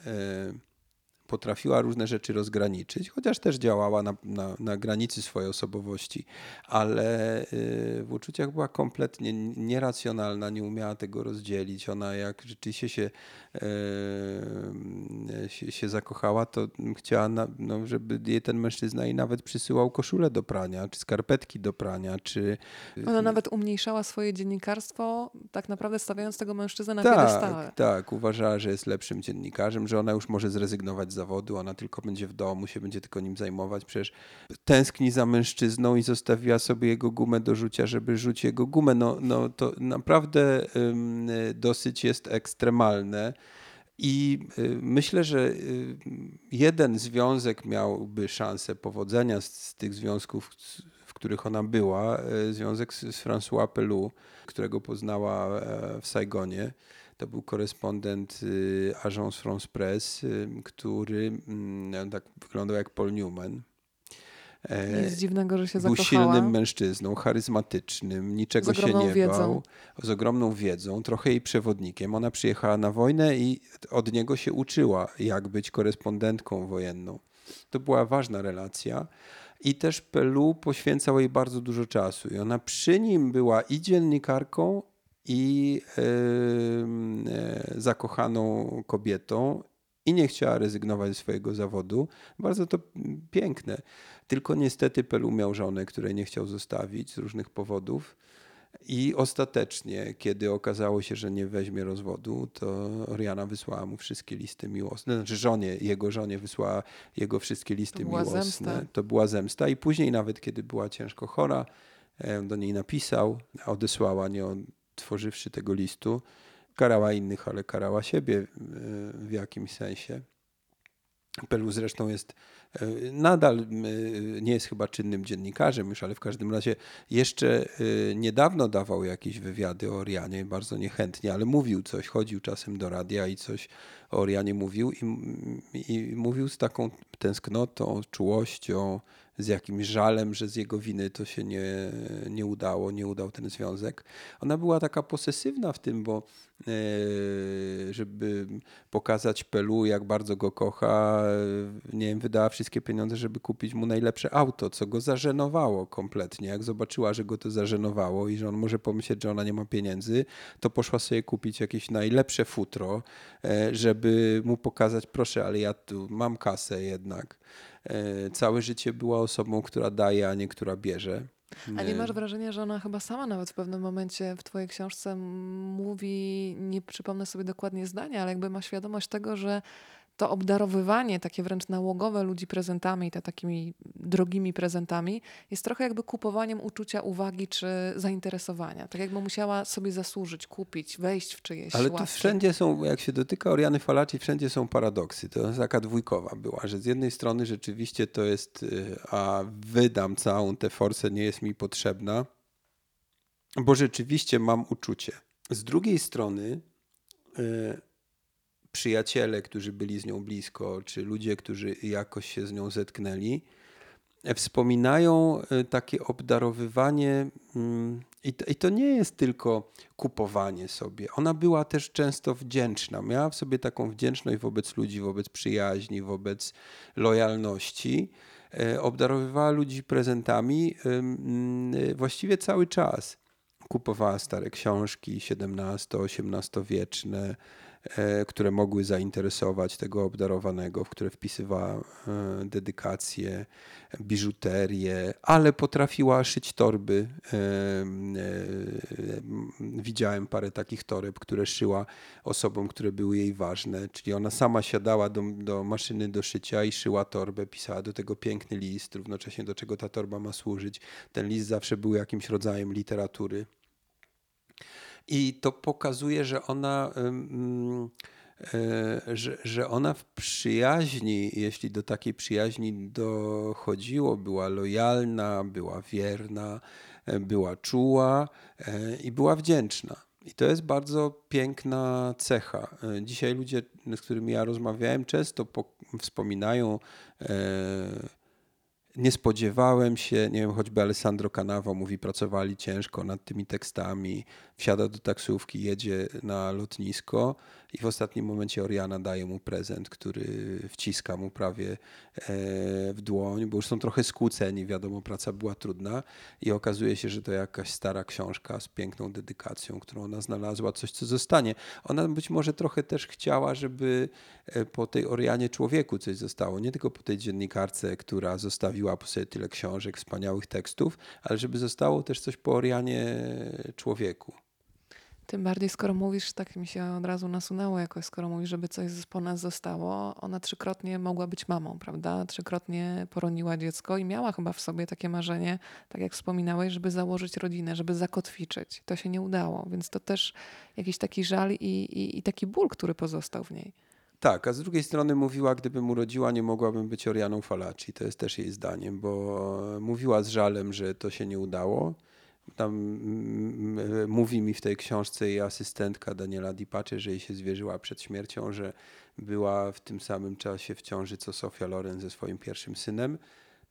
Potrafiła różne rzeczy rozgraniczyć, chociaż też działała na, na, na granicy swojej osobowości, ale y, w uczuciach była kompletnie nieracjonalna, nie umiała tego rozdzielić. Ona jak rzeczywiście się, y, się, się, zakochała, to chciała, na, no, żeby jej ten mężczyzna jej nawet przysyłał koszulę do prania, czy skarpetki do prania, czy...
Ona nawet umniejszała swoje dziennikarstwo, tak naprawdę stawiając tego mężczyznę na tak, piedestale.
Tak, uważała, że jest lepszym dziennikarzem, że ona już może zrezygnować zawodu, ona tylko będzie w domu, się będzie tylko nim zajmować. Przecież tęskni za mężczyzną i zostawiła sobie jego gumę do rzucia, żeby rzucić jego gumę. No, no to naprawdę dosyć jest ekstremalne. I y, myślę, że y, jeden związek miałby szansę powodzenia z, tych związków, których ona była, y, związek z, z François Pelou, którego poznała e, w Saigonie. To był korespondent y, Agence France Presse, y, który mm, tak wyglądał jak Paul Newman.
E, Nic dziwnego, że się
Był
zakochała.
silnym mężczyzną, charyzmatycznym, niczego się nie wiedzą. bał, z ogromną wiedzą, trochę jej przewodnikiem. Ona przyjechała na wojnę i od niego się uczyła, jak być korespondentką wojenną. To była ważna relacja. I też Pelu poświęcał jej bardzo dużo czasu. I ona przy nim była i dziennikarką, i zakochaną kobietą i nie chciała rezygnować ze swojego zawodu. Bardzo to piękne. Tylko niestety Pelu miał żonę, której nie chciał zostawić z różnych powodów. I ostatecznie, kiedy okazało się, że nie weźmie rozwodu, to Oriana wysłała mu wszystkie listy miłosne. Znaczy żonie, jego żonie wysłała jego wszystkie listy
to
miłosne.
Zemsta.
To była zemsta. I później nawet, kiedy była ciężko chora, do niej napisał, odesłała, nie otworzywszy tego listu. Karała innych, ale karała siebie e, w jakimś sensie. Pelu zresztą jest e, nadal e, nie jest chyba czynnym dziennikarzem już, ale w każdym razie jeszcze niedawno dawał jakieś wywiady o Orianie, bardzo niechętnie, ale mówił coś, chodził czasem do radia i coś o Orianie mówił i, i mówił z taką tęsknotą, czułością, z jakimś żalem, że z jego winy to się nie, nie udało, nie udał ten związek. Ona była taka posesywna w tym, bo e, żeby pokazać Pelu, jak bardzo go kocha, e, nie wiem, wydała wszystkie pieniądze, żeby kupić mu najlepsze auto, co go zażenowało kompletnie. Jak zobaczyła, że go to zażenowało i że on może pomyśleć, że ona nie ma pieniędzy, to poszła sobie kupić jakieś najlepsze futro, e, żeby mu pokazać, proszę, ale ja tu mam kasę jednak. E, całe życie była osobą, która daje, a nie która bierze.
A nie masz wrażenia, że ona chyba sama nawet w pewnym momencie w twojej książce mówi, nie przypomnę sobie dokładnie zdania, ale jakby ma świadomość tego, że to obdarowywanie takie wręcz nałogowe ludzi prezentami, te takimi drogimi prezentami, jest trochę jakby kupowaniem uczucia uwagi czy zainteresowania. Tak jakby musiała sobie zasłużyć, kupić, wejść w czyjeś
Ale
łaski.
tu wszędzie są, jak się dotyka Oriany Falaci, wszędzie są paradoksy. To taka dwójkowa była, że z jednej strony rzeczywiście to jest, y, a wydam całą tę forsę, nie jest mi potrzebna, bo rzeczywiście mam uczucie. Z drugiej strony y, przyjaciele, którzy byli z nią blisko, czy ludzie, którzy jakoś się z nią zetknęli, e, wspominają e, takie obdarowywanie. Mm, I to, nie jest tylko kupowanie sobie. Ona była też często wdzięczna. Miała w sobie taką wdzięczność wobec ludzi, wobec przyjaźni, wobec lojalności. E, obdarowywała ludzi prezentami właściwie cały czas. Kupowała stare książki XVII-XVIII wieczne, które mogły zainteresować tego obdarowanego, w które wpisywała e, dedykacje, biżuterię, ale potrafiła szyć torby. E, widziałem parę takich toreb, które szyła osobom, które były jej ważne, czyli ona sama siadała do, do maszyny do szycia i szyła torbę, pisała do tego piękny list, równocześnie do czego ta torba ma służyć. Ten list zawsze był jakimś rodzajem literatury. I to pokazuje, że ona, e, że, że ona w przyjaźni, jeśli do takiej przyjaźni dochodziło, była lojalna, była wierna, e, była czuła e, i była wdzięczna. I to jest bardzo piękna cecha. Dzisiaj ludzie, z którymi ja rozmawiałem, często wspominają nie spodziewałem się, nie wiem, choćby Alessandro Canavo mówi, pracowali ciężko nad tymi tekstami, wsiada do taksówki, jedzie na lotnisko i w ostatnim momencie Oriana daje mu prezent, który wciska mu prawie e, w dłoń, bo już są trochę skłóceni, wiadomo, praca była trudna i okazuje się, że to jakaś stara książka z piękną dedykacją, którą ona znalazła, coś, co zostanie. Ona być może trochę też chciała, żeby e, po tej Orianie człowieku coś zostało, nie tylko po tej dziennikarce, która zostawiła po sobie tyle książek, wspaniałych tekstów, ale żeby zostało też coś po Orianie człowieku.
Tym bardziej, skoro mówisz, tak mi się od razu nasunęło jakoś, skoro mówisz, żeby coś po nas zostało, ona trzykrotnie mogła być mamą, prawda? Trzykrotnie poroniła dziecko i miała chyba w sobie takie marzenie, tak jak wspominałeś, żeby założyć rodzinę, żeby zakotwiczyć. To się nie udało, więc to też jakiś taki żal i, i, i taki ból, który pozostał w niej.
Tak, a z drugiej strony mówiła, gdybym urodziła, nie mogłabym być Orianą Falaci. To jest też jej zdaniem, bo mówiła z żalem, że to się nie udało tam mówi mi w tej książce jej asystentka Daniela Dipacze, że jej się zwierzyła przed śmiercią, że była w tym samym czasie w ciąży co Sofia Loren ze swoim pierwszym synem.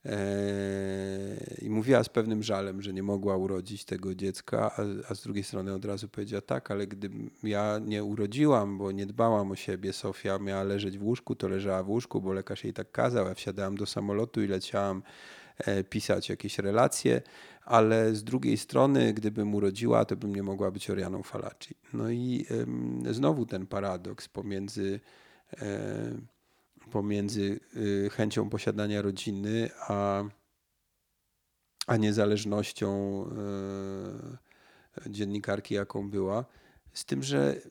Eee, I mówiła z pewnym żalem, że nie mogła urodzić tego dziecka, a, z drugiej strony od razu powiedziała tak, ale gdy ja nie urodziłam, bo nie dbałam o siebie, Sofia miała leżeć w łóżku, to leżała w łóżku, bo lekarz jej tak kazał. Ja wsiadałam do samolotu i leciałam pisać jakieś relacje, ale z drugiej strony, gdybym urodziła, to bym nie mogła być Orianą Falaci. No i znowu ten paradoks pomiędzy, e, pomiędzy y, chęcią posiadania rodziny, a, a niezależnością e, dziennikarki, jaką była. Z tym, że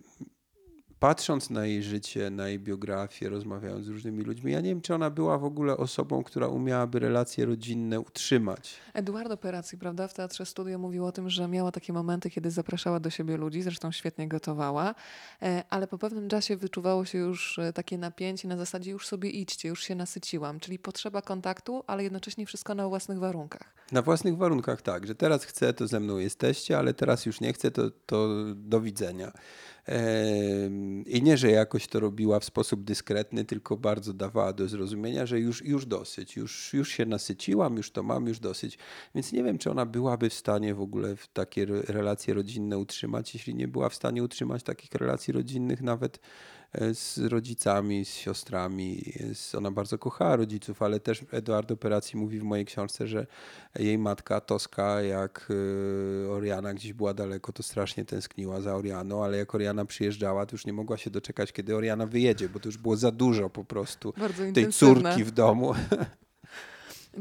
patrząc na jej życie, na jej biografię, rozmawiając z różnymi ludźmi, ja nie wiem, czy ona była w ogóle osobą, która umiałaby relacje rodzinne utrzymać.
Eduardo Perazzi, prawda, w Teatrze Studio mówił o tym, że miała takie momenty, kiedy zapraszała do siebie ludzi, zresztą świetnie gotowała, e, ale po pewnym czasie wyczuwało się już e, takie napięcie na zasadzie już sobie idźcie, już się nasyciłam, czyli potrzeba kontaktu, ale jednocześnie wszystko na własnych warunkach.
Na własnych warunkach tak, że teraz chcę, to ze mną jesteście, ale teraz już nie chcę, to, to do widzenia. I nie, że jakoś to robiła w sposób dyskretny, tylko bardzo dawała do zrozumienia, że już, już dosyć, już, już się nasyciłam, już to mam, już dosyć. Więc nie wiem, czy ona byłaby w stanie w ogóle takie relacje rodzinne utrzymać, jeśli nie była w stanie utrzymać takich relacji rodzinnych nawet z rodzicami, z siostrami. Ona bardzo kochała rodziców, ale też Eduardo Operacji mówi w mojej książce, że jej matka Toska, jak e, Oriana gdzieś była daleko, to strasznie tęskniła za Orianą, ale jak Oriana przyjeżdżała, to już nie mogła się doczekać, kiedy Oriana wyjedzie, bo to już było za dużo po prostu tej córki w domu.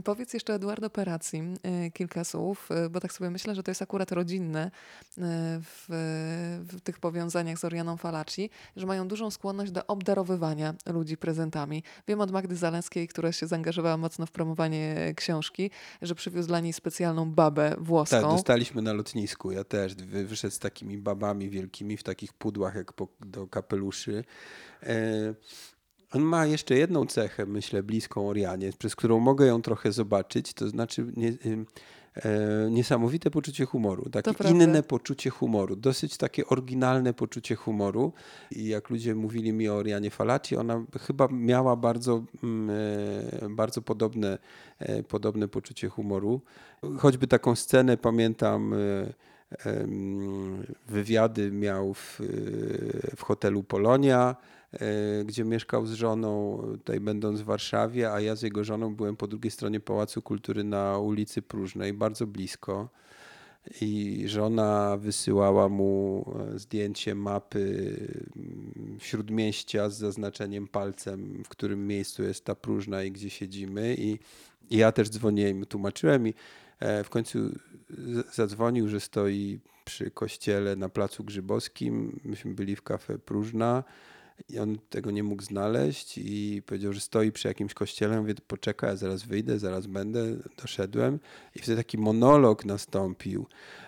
Powiedz jeszcze Eduardo Operacji y, kilka słów, y, bo tak sobie myślę, że to jest akurat rodzinne y, w, w tych powiązaniach z Orianą Falaci, że mają dużą skłonność do obdarowywania ludzi prezentami. Wiem od Magdy Zaleskiej, która się zaangażowała mocno w promowanie książki, że przywiózł dla niej specjalną babę włoską.
Tak, dostaliśmy na lotnisku. Ja też wyszedł z takimi babami wielkimi w takich pudłach jak po, do kapeluszy. E on ma jeszcze jedną cechę, myślę, bliską Orianie, przez którą mogę ją trochę zobaczyć, to znaczy nie, e, niesamowite poczucie humoru, takie inne poczucie humoru, dosyć takie oryginalne poczucie humoru. I jak ludzie mówili mi o Orianie Falaci, ona chyba miała bardzo, mm, e, bardzo podobne, e, podobne poczucie humoru. Choćby taką scenę pamiętam. Wywiady miał w, w hotelu Polonia gdzie mieszkał z żoną, tutaj będąc w Warszawie, a ja z jego żoną byłem po drugiej stronie Pałacu Kultury na ulicy Próżnej, bardzo blisko. I żona wysyłała mu e, zdjęcie mapy mm, śródmieścia z zaznaczeniem palcem, w którym miejscu jest ta próżna i gdzie siedzimy. I, i ja też dzwoniłem, tłumaczyłem i e, w końcu zadzwonił, że stoi przy kościele na Placu Grzybowskim. Myśmy byli w kafe Próżna i on tego nie mógł znaleźć i powiedział, że stoi przy jakimś kościele. Mówię, poczekaj, ja zaraz wyjdę, zaraz będę. Doszedłem i wtedy taki monolog nastąpił,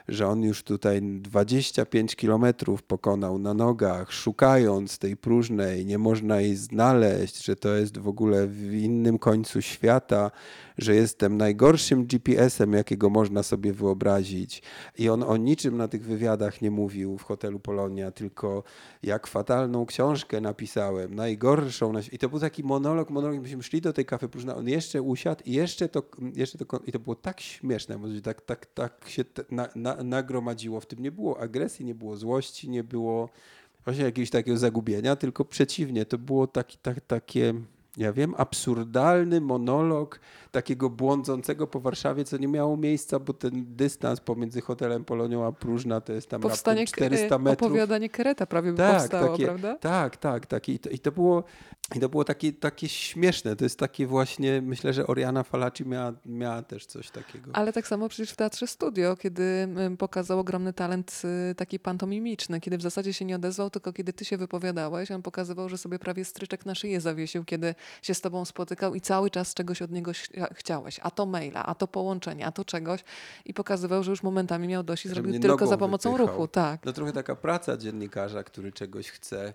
że on już tutaj 25 kilometrów pokonał na nogach, szukając tej próżnej, nie można jej znaleźć, że to jest w ogóle w innym końcu świata, że jestem najgorszym GPS-em, jakiego można sobie wyobrazić. I on o niczym na tych wywiadach nie mówił w hotelu Polonia, tylko jak fatalną książkę napisałem, najgorszą. I to był taki monolog, monolog, myśmy szli do tej kawy próżna, on jeszcze usiadł i jeszcze to, jeszcze to, i to było tak śmieszne, tak, tak, tak się na, na, nagromadziło. W tym nie było agresji, nie było złości, nie było właśnie jakiegoś takiego zagubienia, tylko przeciwnie, to było taki, tak, takie ja wiem, absurdalny monolog takiego błądzącego po Warszawie, co nie miało miejsca, bo ten dystans pomiędzy hotelem Polonią a Próżna to jest tam Powstanie 400 metrów.
opowiadanie Kereta prawie tak, powstało,
takie,
prawda?
Tak, tak, tak. I to, i to było, i to było takie, takie śmieszne. To jest takie właśnie, myślę, że Oriana Falaci miała, miała też coś takiego.
Ale tak samo przecież w Teatrze Studio, kiedy pokazał ogromny talent y, taki pantomimiczny, kiedy w zasadzie się nie odezwał, tylko kiedy ty się wypowiadałeś, on pokazywał, że sobie prawie stryczek na szyję zawiesił, kiedy się z tobą spotykał i cały czas czegoś od niego chciałeś. A to maila, a to połączenie, a to czegoś. I pokazywał, że już momentami miał dość i zrobił tylko za pomocą wypychał. ruchu. Tak.
No trochę taka praca dziennikarza, który czegoś chce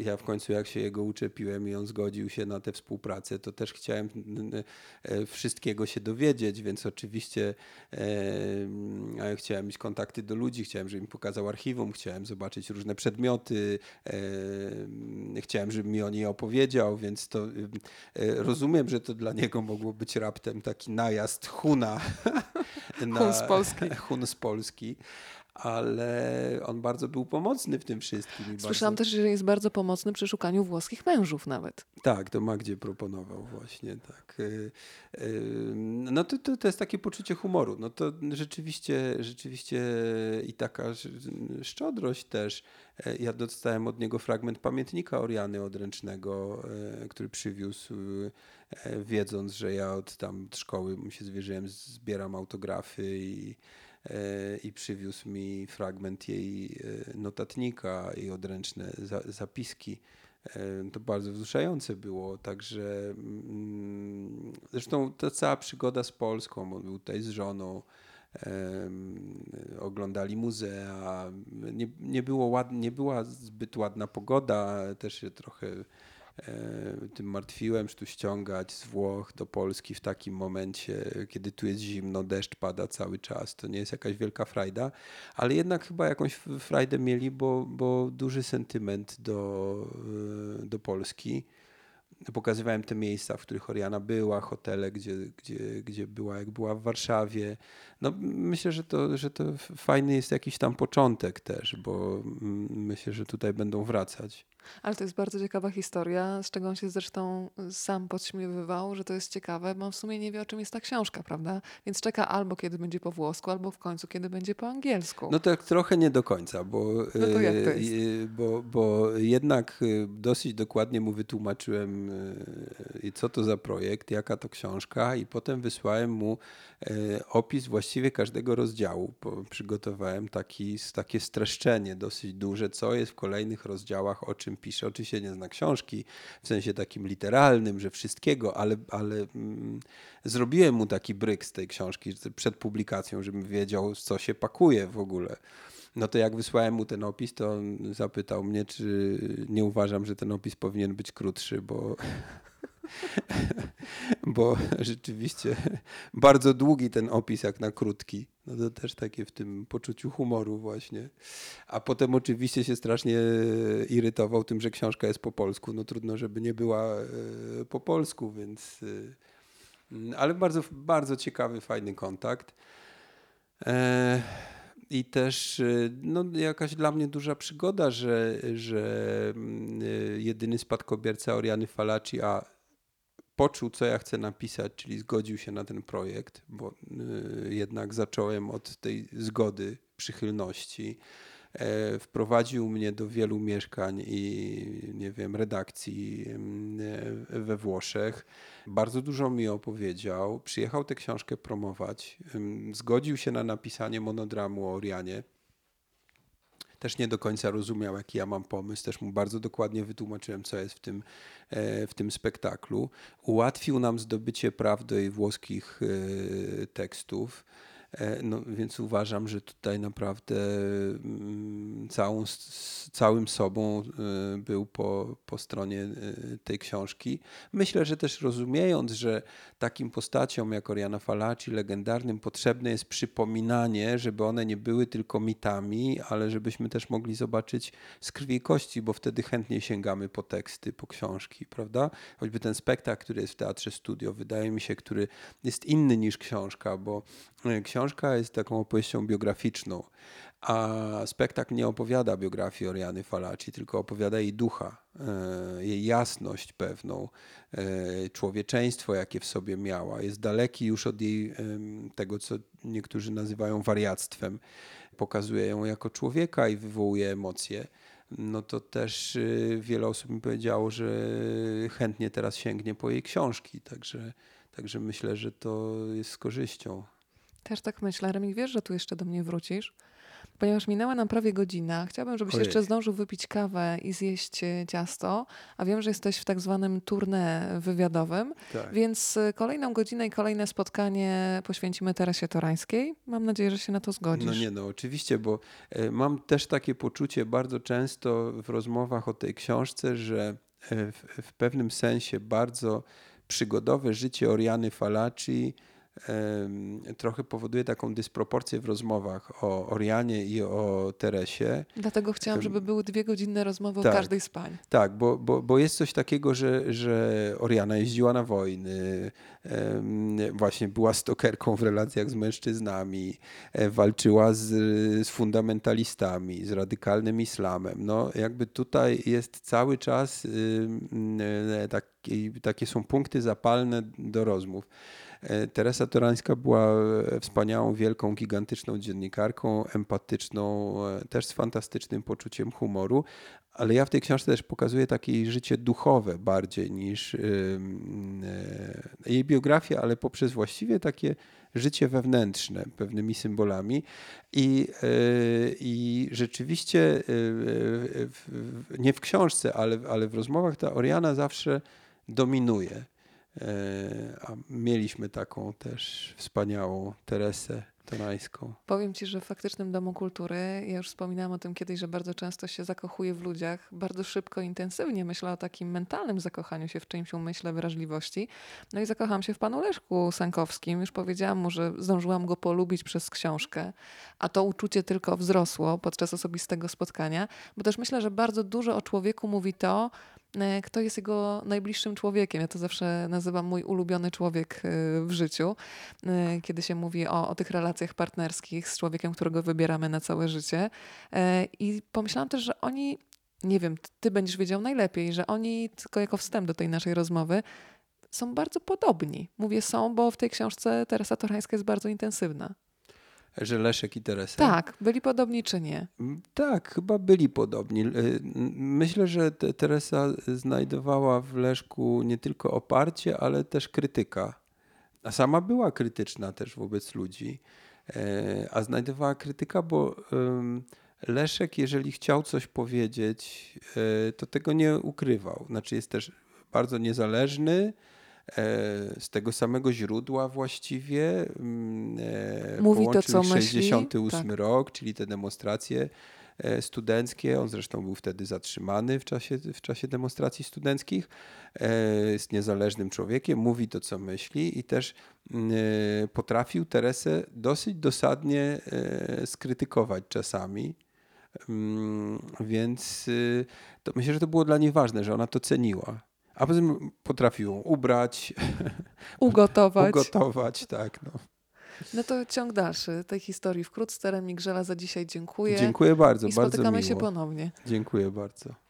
ja w końcu jak się jego uczepiłem i on zgodził się na tę współpracę, to też chciałem e, wszystkiego się dowiedzieć, więc oczywiście e, chciałem mieć kontakty do ludzi, chciałem, żeby mi pokazał archiwum, chciałem zobaczyć różne przedmioty, chciałem, żeby mi o niej opowiedział, więc to rozumiem, że to dla niego mogło być raptem taki najazd Huna.
na, Hun z Polski.
Hun z Polski ale on bardzo był pomocny w tym wszystkim.
Słyszałam
bardzo...
też, że jest bardzo pomocny przy szukaniu włoskich mężów nawet.
Tak, to Magdzie proponował właśnie, tak. Y, y, No to, to, to jest takie poczucie humoru. No to rzeczywiście, rzeczywiście i taka szczodrość też. E, Ja dostałem od niego fragment pamiętnika Oriany odręcznego, e, który przywiózł, e, wiedząc, że ja od tam szkoły mu się zwierzyłem, zbieram autografy i, i przywiózł mi fragment jej e, notatnika i odręczne za, zapiski. E, To bardzo wzruszające było, także mm, zresztą ta cała przygoda z Polską, on był tutaj z żoną, oglądali muzea, nie, nie, było ład, nie była zbyt ładna pogoda, też się trochę tym martwiłem, że tu ściągać z Włoch do Polski w takim momencie, kiedy tu jest zimno, deszcz pada cały czas, to nie jest jakaś wielka frajda, ale jednak chyba jakąś frajdę mieli, bo, bo duży sentyment do, e, do Polski. Pokazywałem te miejsca, w których Oriana była, hotele, gdzie, gdzie, gdzie była, jak była w Warszawie. No, myślę, że to, że to fajny jest jakiś tam początek też, bo mm, myślę, że tutaj będą wracać.
Ale to jest bardzo ciekawa historia, z czego on się zresztą sam podśmiewywał, że to jest ciekawe, bo on w sumie nie wie, o czym jest ta książka, prawda? Więc czeka albo kiedy będzie po włosku, albo w końcu, kiedy będzie po angielsku.
No tak trochę nie do końca, bo,
No to jak to
e,
jest?
bo, bo jednak e, dosyć dokładnie mu wytłumaczyłem, e, co to za projekt, jaka to książka i potem wysłałem mu opis właściwie każdego rozdziału. Bo przygotowałem taki, takie streszczenie dosyć duże, co jest w kolejnych rozdziałach, o czym pisze. Oczywiście nie zna książki w sensie takim literalnym, że wszystkiego, ale, ale mm, zrobiłem mu taki bryk z tej książki przed publikacją, żebym wiedział, co się pakuje w ogóle. No to jak wysłałem mu ten opis, to on zapytał mnie, czy nie uważam, że ten opis powinien być krótszy, bo, bo rzeczywiście bardzo długi ten opis jak na krótki. No to też takie w tym poczuciu humoru właśnie. A potem oczywiście się strasznie irytował tym, że książka jest po polsku. No trudno, żeby nie była e, po polsku, więc... e, Ale bardzo, bardzo ciekawy, fajny kontakt. E, I też e, no, jakaś dla mnie duża przygoda, że, że mm, e, jedyny spadkobierca Oriany Falaci, a poczuł, co ja chcę napisać, czyli zgodził się na ten projekt, bo y, jednak zacząłem od tej zgody, przychylności. E, Wprowadził mnie do wielu mieszkań i nie wiem, redakcji mm, e, we Włoszech. Bardzo dużo mi opowiedział. Przyjechał tę książkę promować. Zgodził się na napisanie monodramu o Orianie też nie do końca rozumiał, jaki ja mam pomysł. Też mu bardzo dokładnie wytłumaczyłem, co jest w tym, e, w tym spektaklu. Ułatwił nam zdobycie praw do jej włoskich e, tekstów. E, No, więc uważam, że tutaj naprawdę mm, całą, całym sobą e, był po, po stronie e, tej książki. Myślę, że też rozumiejąc, że takim postaciom jak Oriana Falaci, legendarnym, potrzebne jest przypominanie, żeby one nie były tylko mitami, ale żebyśmy też mogli zobaczyć z krwi i kości, bo wtedy chętnie sięgamy po teksty, po książki, prawda? Choćby ten spektakl, który jest w Teatrze Studio, wydaje mi się, który jest inny niż książka, bo książka jest taką opowieścią biograficzną, a spektakl nie opowiada biografii Oriany Falaci, tylko opowiada jej ducha, e, jej jasność pewną, e, człowieczeństwo, jakie w sobie miała. Jest daleki już od jej tego, co niektórzy nazywają wariactwem. Pokazuje ją jako człowieka i wywołuje emocje. No to też y, wiele osób mi powiedziało, że chętnie teraz sięgnie po jej książki, także, także myślę, że to jest z korzyścią.
Też tak myślę. Remik, wiesz, że tu jeszcze do mnie wrócisz? Ponieważ minęła nam prawie godzina, chciałabym, żebyś
Ojej.
jeszcze zdążył wypić kawę i zjeść e, ciasto, a wiem, że jesteś w tak zwanym tournée wywiadowym,
Tak.
więc e, kolejną godzinę i kolejne spotkanie poświęcimy Teresie Torańskiej. Mam nadzieję, że się na to zgodzisz.
No nie, no oczywiście, bo e, mam też takie poczucie bardzo często w rozmowach o tej książce, że w, w pewnym sensie bardzo przygodowe życie Oriany Falaci trochę powoduje taką dysproporcję w rozmowach o Orianie i o Teresie.
Dlatego chciałam, żeby były dwie godzinne rozmowy tak, o każdej z pań.
Tak, bo, bo, bo jest coś takiego, że, że Oriana jeździła na wojny, właśnie była stokerką w relacjach z mężczyznami, e, walczyła z, z fundamentalistami, z radykalnym islamem. No jakby tutaj jest cały czas e, taki, takie są punkty zapalne do rozmów. E, Teresa Torańska była e, wspaniałą, wielką, gigantyczną dziennikarką, empatyczną, e, też z fantastycznym poczuciem humoru, ale ja w tej książce też pokazuję takie życie duchowe bardziej niż jej biografię, ale poprzez właściwie takie życie wewnętrzne, pewnymi symbolami. I, i rzeczywiście nie w książce, ale, ale w rozmowach ta Oriana zawsze dominuje. E, a mieliśmy taką też wspaniałą Teresę Tonańską.
Powiem Ci, że w faktycznym Domu Kultury, ja już wspominałam o tym kiedyś, że bardzo często się zakochuję w ludziach, bardzo szybko, intensywnie myślę o takim mentalnym zakochaniu się w czyimś umyśle, wrażliwości. No i zakochałam się w panu Leszku Sankowskim. Już powiedziałam mu, że zdążyłam go polubić przez książkę, a to uczucie tylko wzrosło podczas osobistego spotkania, bo też myślę, że bardzo dużo o człowieku mówi to, kto jest jego najbliższym człowiekiem. Ja to zawsze nazywam mój ulubiony człowiek e, w życiu, e, kiedy się mówi o, o tych relacjach partnerskich z człowiekiem, którego wybieramy na całe życie. I pomyślałam też, że oni, nie wiem, ty będziesz wiedział najlepiej, że oni, tylko jako wstęp do tej naszej rozmowy, są bardzo podobni. Mówię są, bo w tej książce Teresa Torańska jest bardzo intensywna.
Że Leszek i Teresa?
Tak, byli podobni czy nie?
Mm, tak, chyba byli podobni. E, myślę, że Teresa znajdowała w Leszku nie tylko oparcie, ale też krytyka. A sama była krytyczna też wobec ludzi. E, a znajdowała krytyka, bo Leszek, jeżeli chciał coś powiedzieć, e, to tego nie ukrywał. Znaczy jest też bardzo niezależny, z tego samego źródła właściwie. Mm,
e, Mówi to, co
68
myśli. Tak.
rok, czyli te demonstracje e, studenckie. On zresztą był wtedy zatrzymany w czasie, w czasie demonstracji studenckich. Jest niezależnym człowiekiem, mówi to, co myśli i też mm, potrafił Teresę dosyć dosadnie skrytykować czasami. Mm, więc to myślę, że to było dla niej ważne, że ona to ceniła. A potem potrafił ubrać,
ugotować.
ugotować, tak. No.
No to ciąg dalszy tej historii wkrótce. Remik Grzela za dzisiaj dziękuję.
Dziękuję bardzo.
I
bardzo
spotykamy
miło.
się ponownie.
Dziękuję bardzo.